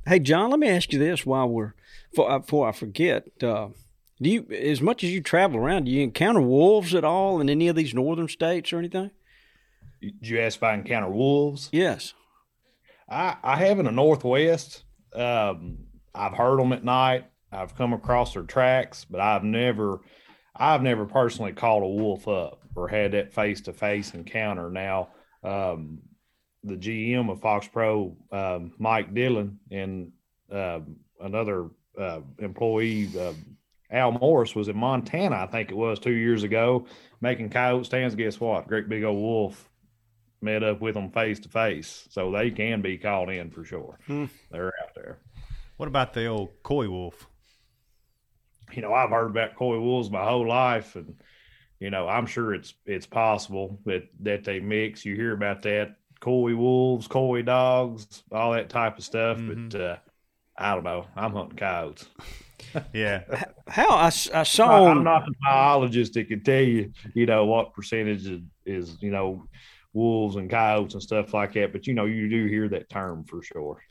Hey, John, let me ask you this while we're before, I- before I forget. Uh, do you, as much as you travel around, do you encounter wolves at all in any of these northern states or anything? Did you ask if I encounter wolves? Yes. I, I have in the Northwest. Um, I've heard them at night. I've come across their tracks, but I've never, I've never personally caught a wolf up or had that face to face encounter. Now, um, the GM of Fox Pro, um, Mike Dillon, and um another uh, employee, uh, Al Morris, was in Montana, I think it was two years ago, making coyote stands. Guess what? Great big old wolf met up with them face to face, so they can be called in for sure. Hmm. They're out there. what about the old coy wolf? You know, I've heard about coy wolves my whole life, and you know, I'm sure it's it's possible that that they mix. You hear about that coy wolves, coy dogs, all that type of stuff, but uh, I don't know. I'm hunting coyotes. Yeah, How I, s- I saw. I- on- I'm not the biologist that can tell you, you know, what percentage is, is you know, wolves and coyotes and stuff like that. But you know, you do hear that term for sure.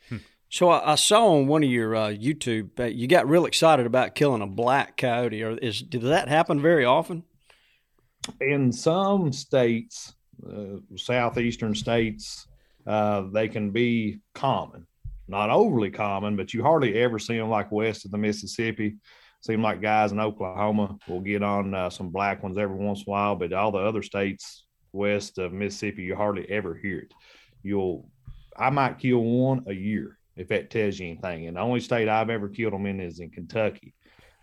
So I, I saw on one of your uh, YouTube, uh, you got real excited about killing a black coyote. Or is does that happen very often? in some states, uh, southeastern states, uh, they can be common, not overly common, but you hardly ever see them like west of the Mississippi. Seem like guys in Oklahoma will get on uh, some black ones every once in a while, but all the other states west of Mississippi, you hardly ever hear it. You'll, I might kill one a year if that tells you anything. And the only state I've ever killed them in is in Kentucky.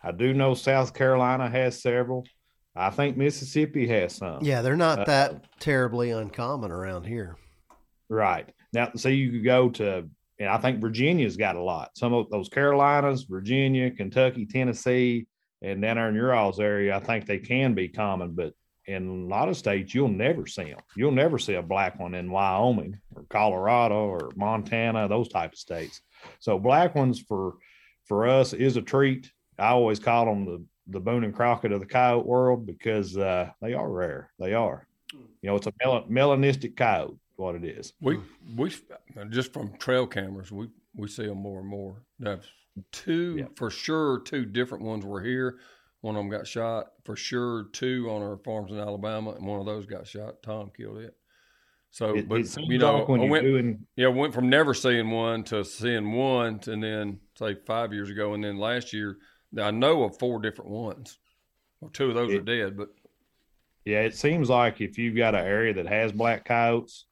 I do know South Carolina has several. I think Mississippi has some. Yeah, they're not Uh, that terribly uncommon around here. Right. Now, so you could go to, and I think Virginia's got a lot. Some of those Carolinas, Virginia, Kentucky, Tennessee, and down there in your all's area, I think they can be common, but in a lot of states, you'll never see them. You'll never see a black one in Wyoming or Colorado or Montana, those type of states. So black ones for for us is a treat. I always call them the the Boone and Crockett of the coyote world because uh, they are rare. They are. You know, it's a mel- melanistic coyote. What it is. We we just from trail cameras, we we see them more and more. Now, two Yeah. for sure. Two different ones were here. One of them got shot for sure. Two on our farms in Alabama, and one of those got shot. Tom killed it. So, It, but it you know, when I went doing yeah, went from never seeing one to seeing one, and then say five years ago, and then last year, I know of four different ones. Well, two of those are dead, but Yeah, it seems like if you've got an area that has black coyotes,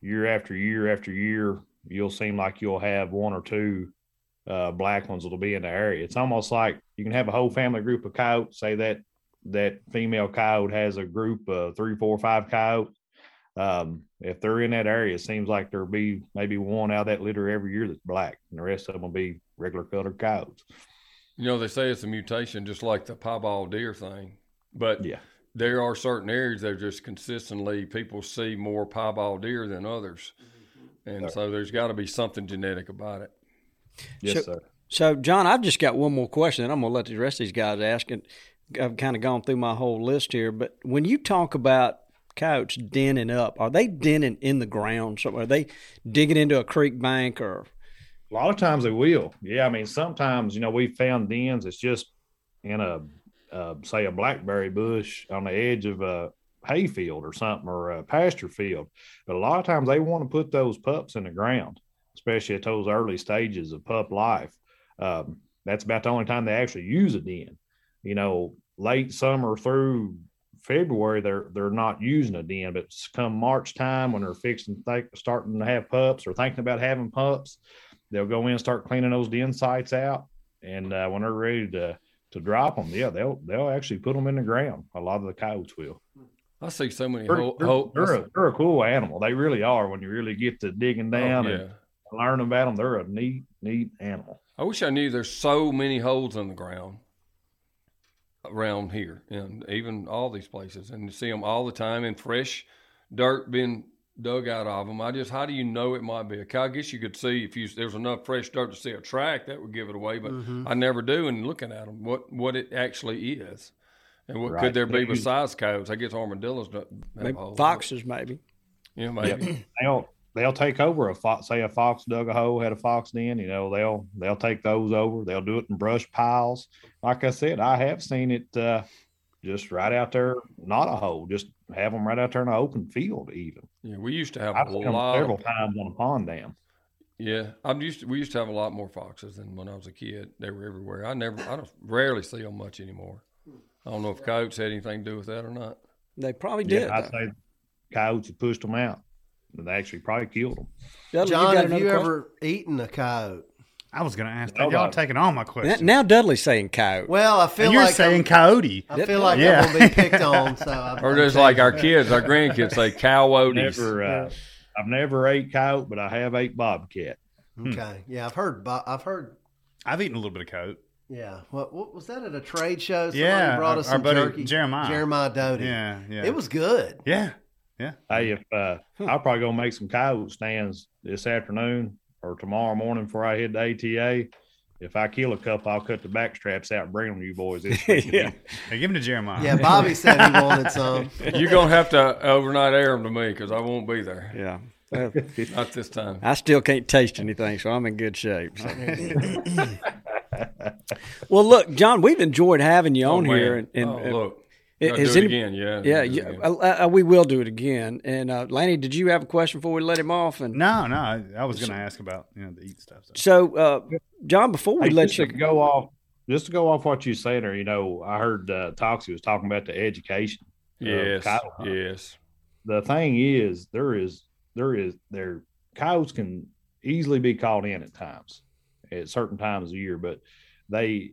year after year after year, you'll seem like you'll have one or two uh, black ones that'll be in the area. It's almost like you can have a whole family group of coyotes. Say that that female coyote has a group of three, four, five coyotes. Um, if they're in that area, it seems like there'll be maybe one out of that litter every year that's black, and the rest of them will be regular colored coyotes. you know they say it's a mutation, just like the piebald deer thing. But Yeah. there are certain areas that just consistently people see more piebald deer than others, and so there's got to be something genetic about it. Yes, So- sir. So, John, I've just got one more question, and I'm going to let the rest of these guys ask it. I've kind of gone through my whole list here, but when you talk about coyotes denning up, are they denning in the ground? So, are they digging into a creek bank or? A lot of times they will. Yeah, I mean, sometimes you know we've found dens. It's just in a uh, say a blackberry bush on the edge of a hayfield or something or a pasture field. But a lot of times they want to put those pups in the ground, especially at those early stages of pup life. Um, that's about the only time they actually use a den. You know, late summer through February, they're they're not using a den, but come March time when they're fixing think, starting to have pups or thinking about having pups, they'll go in and start cleaning those den sites out, and uh, when they're ready to to drop them, yeah, they'll they'll actually put them in the ground. A lot of the coyotes will. I see so many. They're, Ho- they're, ho- they're a, they're a cool animal. They really are. When you really get to digging oh, down yeah. and learn about them, they're a neat neat animal. I wish I knew there's so many holes in the ground around here and even all these places and you see them all the time and fresh dirt being dug out of them. I just, how do you know it might be a cow? I guess you could see if you, there's enough fresh dirt to see a track that would give it away, but Mm-hmm. I never do. And looking at them, what, what it actually is and what Right. could there be besides coyotes? I guess armadillos don't have Maybe holes. foxes, maybe. Yeah, maybe. They'll they'll take over a fox. Say a fox dug a hole, had a fox den. You know, they'll they'll take those over. They'll do it in brush piles. Like I said, I have seen it uh, just right out there, not a hole, just have them right out there in an open field. Even Yeah, we used to have I've a seen lot. several Of, times on a pond dam. yeah, I'm used to. We used to have a lot more foxes than when I was a kid. They were everywhere. I never, I don't rarely see them much anymore. I don't know if coyotes had anything to do with that or not. They probably did. Yeah, I'd say coyotes pushed them out. They actually probably killed them. Dudley, John, got have you question? ever eaten a coyote? I was going to ask that. Y'all taking all my questions. now Dudley's saying coyote. Well, I feel and you're like saying I'm, coyote. I feel like Yeah. I'm gonna be picked on. So I'm, Or just like our kids, our grandkids say coyotes. Never, uh, I've never ate coyote, but I have ate bobcat. Okay, yeah, I've heard. bo- I've heard. I've eaten a little bit of coyote. Yeah, what, what was that at a trade show? Somebody Yeah, brought us our some buddy jerky. Jeremiah. Jeremiah Doty. Yeah, yeah. it was good. Yeah. Hey, if uh, I'll probably gonna make some coyote stands this afternoon or tomorrow morning before I hit the ATA. If I kill a couple, I'll cut the back straps out and bring them to you boys this week. yeah. Hey, give them to Jeremiah. Yeah, Bobby said he wanted some. You're gonna have to overnight air them to me because I won't be there. Yeah. Not this time. I still can't taste anything, so I'm in good shape. so. well, look, John, we've enjoyed having you Oh, on man. here, and, and oh, look, i- is do it any- again. Yeah, yeah, yeah again. uh, uh, we will do it again. And uh, Lanny, did you have a question before we let him off? And No, no. I, I was going to ask about you know the eat stuff. So. so, uh, John, before we Hey, let you go off, just to go off what you said, or you know, I heard uh, Toxey was talking about the education. yes, coyote yes. The thing is, there is, there is, there coyotes can easily be called in at times, at certain times of year, but they,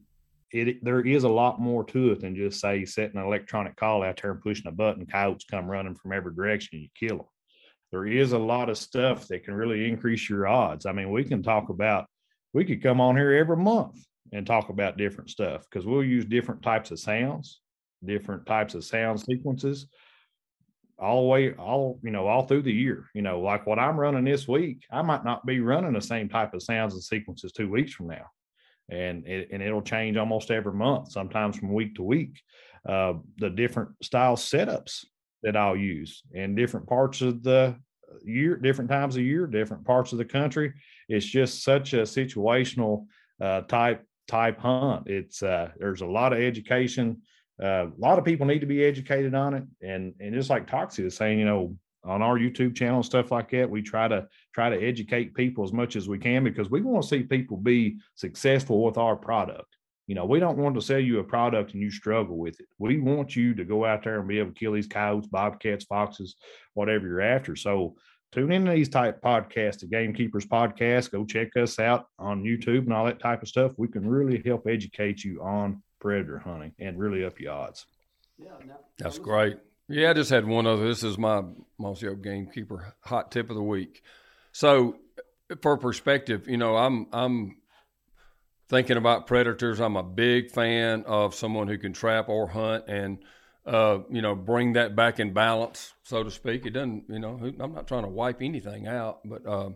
it there is a lot more to it than just say setting an electronic call out there and pushing a button. Coyotes come running from every direction, and you kill them. There is a lot of stuff that can really increase your odds. I mean, we can talk about, we could come on here every month and talk about different stuff because we'll use different types of sounds, different types of sound sequences all the way all you know all through the year you know like what i'm running this week i might not be running the same type of sounds and sequences two weeks from now and it, and it'll change almost every month sometimes from week to week uh, the different style setups that i'll use in different parts of the year different times of year different parts of the country. It's just such a situational uh, type type hunt. It's uh, there's a lot of education uh, a lot of people need to be educated on it. And and just like Toxey is saying you know on our youtube channel and stuff like that. We try to try to educate people as much as we can because we want to see people be successful with our product. You know we don't want to sell you a product and you struggle with it. We want you to go out there and be able to kill these coyotes bobcats foxes whatever you're after. So tune into these type podcasts the gamekeepers podcast. Go check us out on youtube and all that type of stuff. We can really help educate you on predator hunting and really up your odds. Yeah, That's great. Yeah, I just had one other. This is my Mossy Oak Gamekeeper hot tip of the week. So, for perspective, you know, I'm I'm thinking about predators. I'm a big fan of someone who can trap or hunt and uh, you know bring that back in balance, so to speak. It doesn't, you know, I'm not trying to wipe anything out, but uh,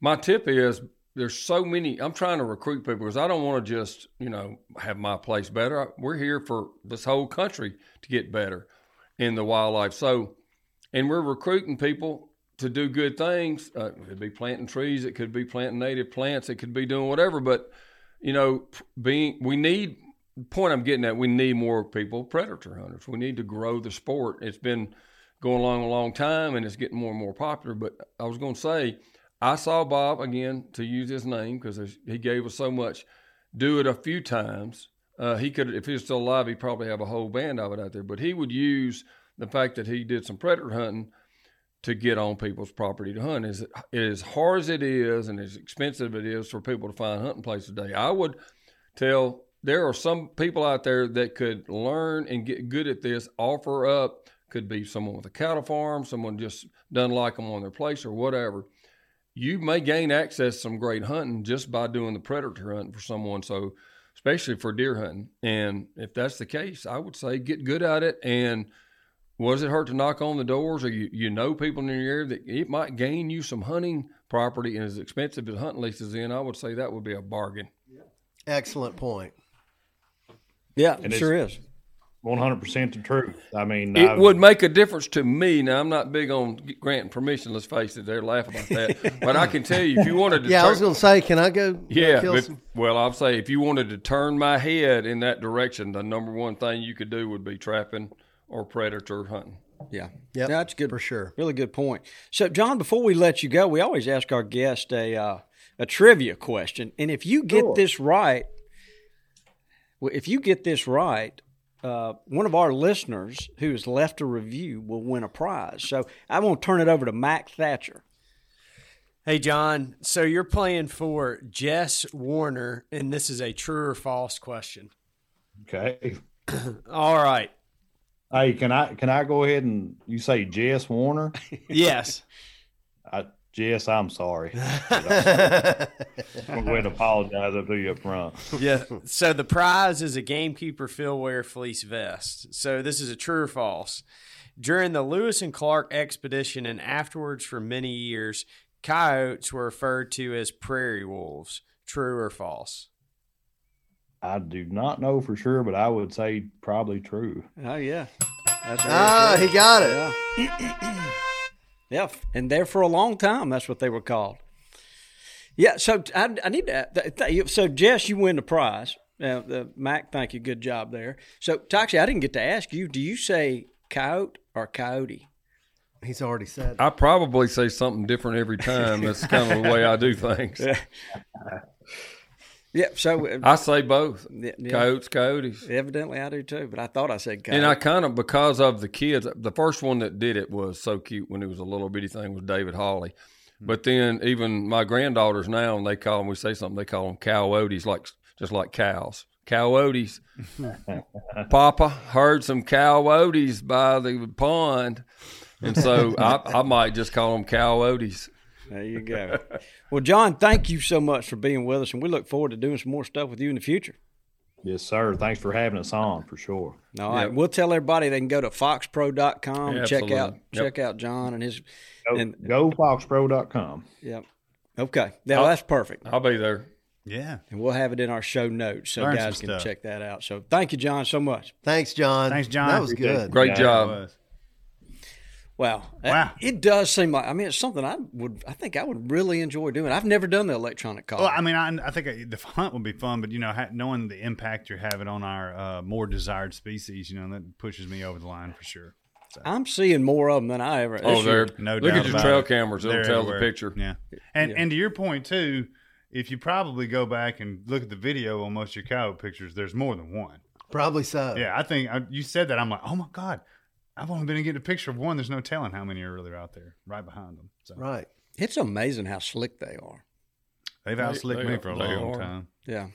my tip is there's so many. I'm trying to recruit people because I don't want to just, you know, have my place better. We're here for this whole country to get better in the wildlife. So, and we're recruiting people to do good things. Uh, it could be planting trees, it could be planting native plants, it could be doing whatever. But, you know, being we need. Point I'm getting at, we need more people predator hunters. We need to grow the sport. It's been going along a long time, and it's getting more and more popular. But I was going to say I saw Bob again to use his name because he gave us so much. Do it a few times. Uh, he could, if he was still alive, he'd probably have a whole band of it out there. But he would use the fact that he did some predator hunting to get on people's property to hunt. As as hard as it is, and as expensive it is for people to find hunting places today, I would tell there are some people out there that could learn and get good at this. Offer up could be someone with a cattle farm, someone just doesn't like them on their place or whatever. You may gain access to some great hunting just by doing the predator hunting for someone. So, especially for deer hunting, and if that's the case, I would say get good at it and was it hurt to knock on the doors or you, you know people in your area that it might gain you some hunting property and as expensive as hunting leases in, I would say that would be a bargain. Excellent point. Yeah, it sure is. One hundred percent the truth. I mean, It I've- would make a difference to me. Now, I'm not big on granting permission. Let's face it, they're laughing about that. but I can tell you, if you wanted to, Yeah, I was going to say, can I go? go yeah. kill if- some- well, I'll say if you wanted to turn my head in that direction, the number one thing you could do would be trapping or predator hunting. Yeah. yeah, that's good for sure. Really good point. So, John, before we let you go, we always ask our guest a uh, a trivia question, and if you get this right, if you get this right, uh, one of our listeners who has left a review will win a prize. So, I want to turn it over to Mac Thatcher. Hey, John. So you're playing for Jess Warner, and this is a true or false question. okay. All right. Hey, can I can I go ahead and you say Jess Warner? Yes. I, Jess, I'm sorry. I'm going to go ahead and apologize up to you up front. yeah. So the prize is a gamekeeper Philware fleece vest. So this is a true or false. During the Lewis and Clark expedition and afterwards for many years, coyotes were referred to as prairie wolves. True or false? I do not know for sure, but I would say probably true. Oh yeah, that's very ah, true. he got it. Yeah. yeah, and there for a long time, that's what they were called. Yeah, so I, I need to. th- th- So Jess, you win the prize. Uh, the Mac, thank you, good job there. So Toxey, I didn't get to ask you. Do you say coyote or coyote? He's already said. I probably say something different every time. That's kind of the way I do things. Yeah. Yep, so uh, I say both. yeah, yeah, Coyotes, coyotes. evidently I do too. But I thought I said coyote. And I kind of because of the kids. The first one that did it was so cute when it was a little bitty thing was David Hawley. But then even my granddaughters now, and they call them, we say something, they call them coyotes, like just like cows. Coyotes. Papa heard some coyotes by the pond, and so I, I might just call them coyotes. There you go. well, John, thank you so much for being with us, and we look forward to doing some more stuff with you in the future. Yes, sir. Thanks for having us on for sure. All right, Yep. we'll tell everybody they can go to foxpro.com and check out Yep. check out John and his. Go, And- GoFoxPro.com. Yep. Okay, now Oh. that's perfect, I'll be there. Yeah. and we'll have it in our show notes so Learn guys can stuff. check that out. So thank you, John, so much. Thanks, John. Thanks, John. That was Appreciate good. Great Yeah, job. Was. Wow, Wow. it does seem like I mean it's something I would I think I would really enjoy doing. I've never done the electronic call. Well, I mean, I, I think the hunt would be fun, but you know, ha- knowing the impact you're having on our uh, more desired species, you know, that pushes me over the line for sure. I'm seeing more of them than I ever. Oh, this there. year. No Look doubt at your trail it. cameras; it'll They're tell the picture. Yeah, and and to your point too, if you probably go back and look at the video on most of your coyote pictures, there's more than one. Probably so. Yeah, I think I, you said that. I'm like, oh my god, I've only been to get a picture of one. There's no telling how many are really out there right behind them. So Right. It's amazing how slick they are. they've outslicked they me for a long are. time. Yeah.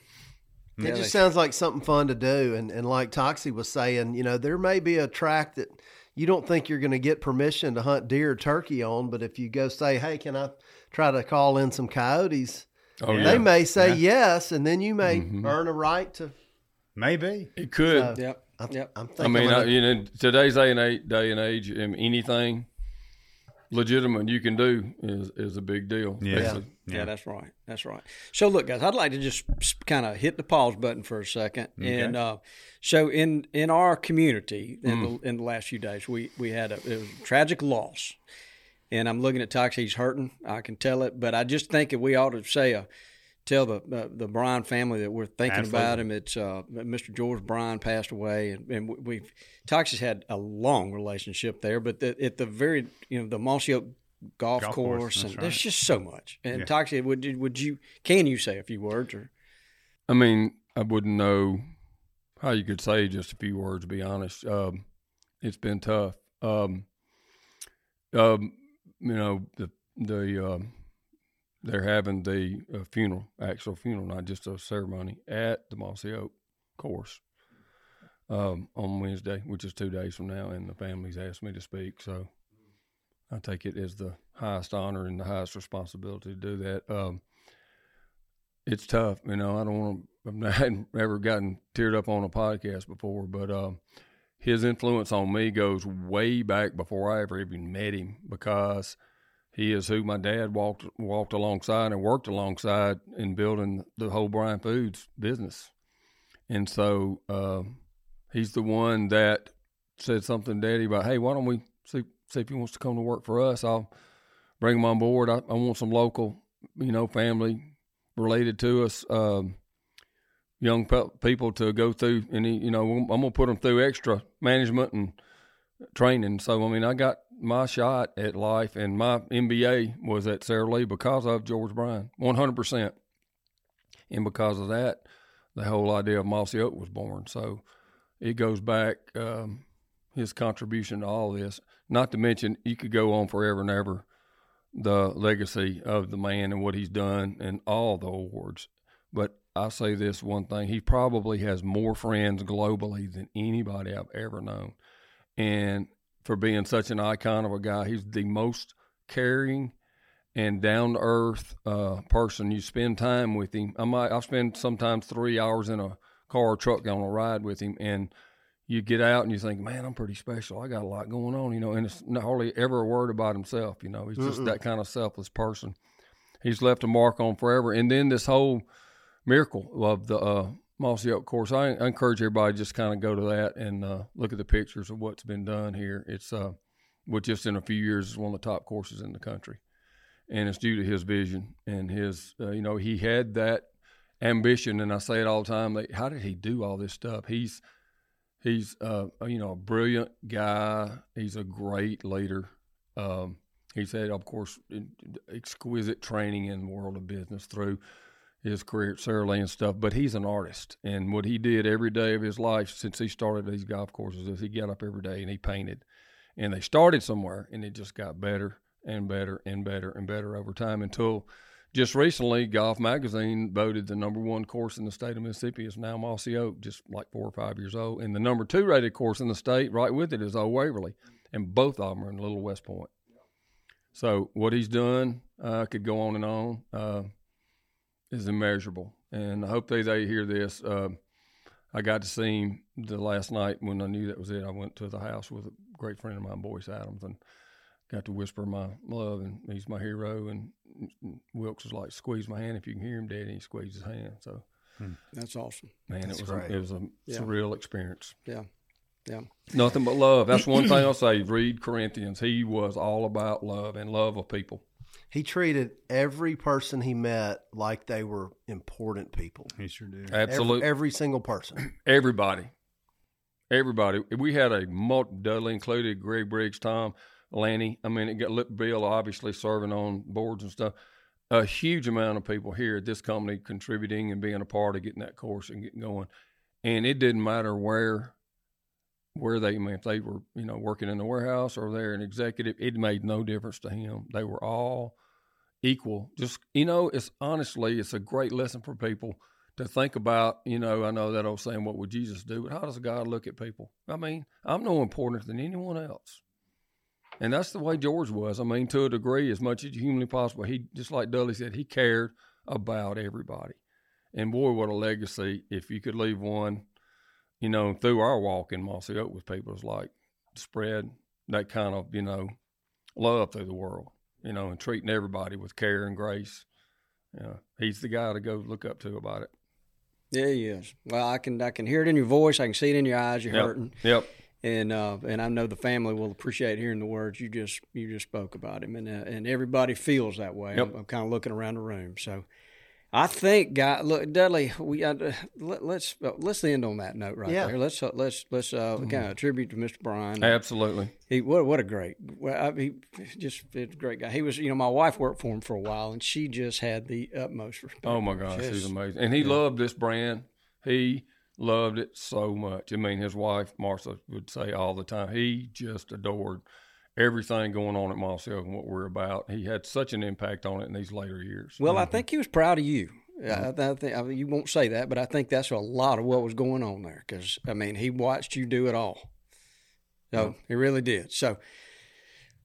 It Yeah, just they- sounds like something fun to do. And, and like Toxey was saying, you know, there may be a track that you don't think you're going to get permission to hunt deer or turkey on, but if you go say, hey, can I try to call in some coyotes? Oh, Yeah. yeah. They may say Yeah. yes, and then you may Mhm. earn a right to. Maybe. It could. So- Yep. I'm, Yep. I'm I thinking. mean, I, you know, today's day and age, day and age, um, anything legitimate you can do is is a big deal. Yeah. especially- Yeah. that's right. That's right. So, look, guys, I'd like to just kind of hit the pause button for a second. And uh, so, in in our community, in, the, in the last few days, we we had a, it was a tragic loss. And I'm looking at Tox; he's hurting. I can tell it, but I just think that we ought to say a tell the uh, the Bryan family that we're thinking about him. It's uh, Mr. George Bryan passed away, and, and we- we've Tox has had a long relationship there, but the, at the very you know the Mossy Oak golf, Golf course, course, and that's there's just so much. And Yeah. Toxey, would you, would you can you say a few words or I mean, I wouldn't know how you could say just a few words. To be honest, um, it's been tough. Um, um, you know the the um, they're having the uh, funeral, actual funeral, not just a ceremony at the Mossy Oak course um, on Wednesday, which is two days from now, and the family's asked me to speak, so I take it as the highest honor and the highest responsibility to do that. Um, it's tough, you know. I don't want to. I hadn't ever gotten teared up on a podcast before, but um, his influence on me goes way back before I ever even met him because he is who my dad walked walked alongside and worked alongside in building the whole Bryan Foods business, and so uh, he's the one that said something, to Daddy, about hey, why don't we see see if he wants to come to work for us? I'll bring him on board. I, I want some local, you know, family related to us. Um, young pe- people to go through, and you know, I'm gonna put them through extra management and training. So, I mean, I got my shot at life, and my MBA was at Sara Lee because of George Bryan, 100%. And because of that, the whole idea of Mossy Oak was born. So it goes back, um, his contribution to all this. Not to mention, you could go on forever and ever the legacy of the man and what he's done and all the awards. But I say this one thing: he probably has more friends globally than anybody I've ever known, and for being such an icon of a guy, he's the most caring and down to earth uh, person. You spend time with him. I might I'll spend sometimes three hours in a car or truck on a ride with him, and you get out and you think, man, I'm pretty special. I got a lot going on, you know. And it's not hardly ever a word about himself, you know. He's just Mm-mm. that kind of selfless person. He's left a mark on forever. And then this whole miracle of the uh, Mossy Oak course. I, I encourage everybody just kind of go to that and uh, look at the pictures of what's been done here. It's uh, with just in a few years is one of the top courses in the country, and it's due to his vision and his. Uh, you know, he had that ambition, and I say it all the time. Like, how did he do all this stuff? He's he's uh, you know a brilliant guy. He's a great leader. Um, he's had, of course, exquisite training in the world of business through his career at Sara Lee and stuff, but he's an artist. And what he did every day of his life since he started these golf courses is he got up every day and he painted. And they started somewhere and it just got better and better and better and better over time until just recently, Golf Magazine voted the number one course in the state of Mississippi is now Mossy Oak, just like four or five years old. And the number two rated course in the state, right with it, is Old Waverly. And both of them are in Little West Point. So what he's done uh, could go on and on. Uh, is immeasurable. And I hope they, they hear this. Uh, I got to see him the last night when I knew that was it. I went to the house with a great friend of mine, Boyce Adams, and got to whisper my love, and he's my hero. And Wilkes was like, "Squeeze my hand if you can hear him, Daddy." He squeezed his hand. So That's awesome. man, That's it was great. a, it was a Yeah. surreal experience. Yeah. Yeah. Nothing but love. That's one thing I'll say. Read Corinthians. He was all about love and love of people. He treated every person he met like they were important people. He sure did. Every- Absolutely. every single person. Everybody. Everybody. We had a multi Dudley included, Greg Briggs, Tom, Lanny. I mean, it got Lip Bill obviously serving on boards and stuff. A huge amount of people here at this company contributing and being a part of getting that course and getting going. And it didn't matter where where they if they were, you know, working in the warehouse or they're an executive, it made no difference to him. They were all equal. Just you know, it's honestly it's a great lesson for people to think about, you know, I know that old saying, what would Jesus do? But how does God look at people? I mean, I'm no important than anyone else. And that's the way George was. I mean, to a degree, as much as humanly possible. He, just like Dudley said, he cared about everybody. And boy, what a legacy if you could leave one, you know, through our walk in Mossy Oak with people, is like spread that kind of, you know, love through the world, you know, and treating everybody with care and grace. Yeah, he's the guy to go look up to about it. Yeah, he is. Well, I can I can hear it in your voice. I can see it in your eyes. You're Yep. hurting, Yep. and uh, and I know the family will appreciate hearing the words you just you just spoke about him, and uh, and everybody feels that way. Yep. I'm, I'm kind of looking around the room, so I think, guy, look, Dudley, we uh, let, let's uh, let's end on that note right Yeah. there. Let's uh, let's let's uh, kind of tribute to Mr. Bryan. Absolutely. He what what a great well I, he just a great guy. He was you know my wife worked for him for a while and she just had the utmost respect. Oh my gosh, he's amazing. And he loved this brand. He loved it so much. I mean, his wife Martha would say all the time, he just adored everything going on at Mossy Oak and what we're about. He had such an impact on it in these later years. Well, I mm-hmm. think he was proud of you. I, mm-hmm. I think I mean, you won't say that, but I think that's a lot of what was going on there. Because I mean, he watched you do it all. So mm-hmm. he really did. So,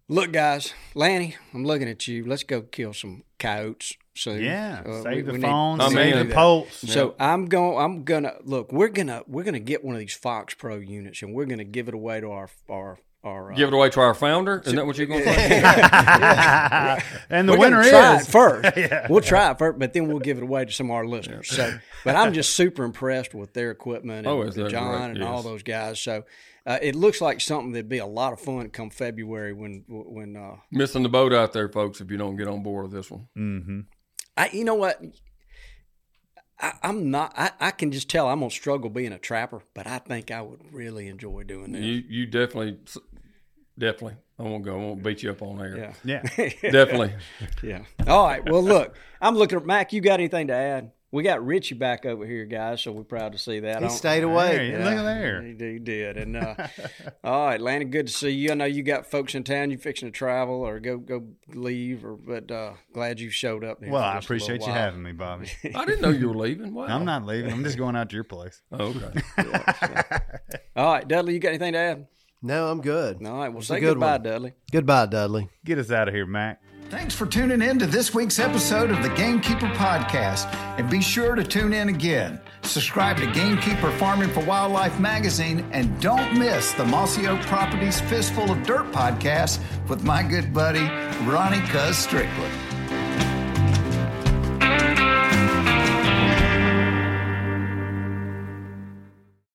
look, guys, Lanny, I'm looking at you. Let's go kill some coyotes. So Yeah, uh, save we- the we need- I save mean, the pulse. So I'm going. I'm gonna look. We're gonna we're gonna get one of these Fox Pro units, and we're gonna give it away to our our our. Uh, Give it away to our founder. Isn't that what you're going to say? and the we're winner gonna try is it first. We'll try it first, but then we'll give it away to some of our listeners. So, but I'm just super impressed with their equipment and, Oh, and John right? and all those guys. So, uh, it looks like something that'd be a lot of fun come February when when uh, Missing the boat out there, folks, if you don't get on board with this one. Mm-hmm. I you know what. I, I'm not. I, I can just tell I'm gonna struggle being a trapper, but I think I would really enjoy doing this. You you definitely, definitely. I won't go. I won't beat you up on there. Yeah. Yeah. Definitely. Yeah. All right. Well, look, I'm looking at Mac. You got anything to add? We got Richie back over here, guys. So we're proud to see that. He stayed There away. you- Look at there. He, he did. And uh, all right, Lanny, good to see you. I know you got folks in town. You fixing to travel or go go leave, or but uh, glad you showed up. here Well, I just a little appreciate you while. having me, Bobby. I didn't know you were leaving. Wow. I'm not leaving. I'm just going out to your place. Oh, okay. All right, Dudley, you got anything to add? No, I'm good. All right, well, It's say good goodbye, one. Dudley. Goodbye, Dudley. Get us out of here, Mac. Thanks for tuning in to this week's episode of the Gamekeeper Podcast. And be sure to tune in again. Subscribe to Gamekeeper Farming for Wildlife magazine and don't miss the Mossy Oak Properties Fistful of Dirt podcast with my good buddy, Ronnie Cuz Strickland.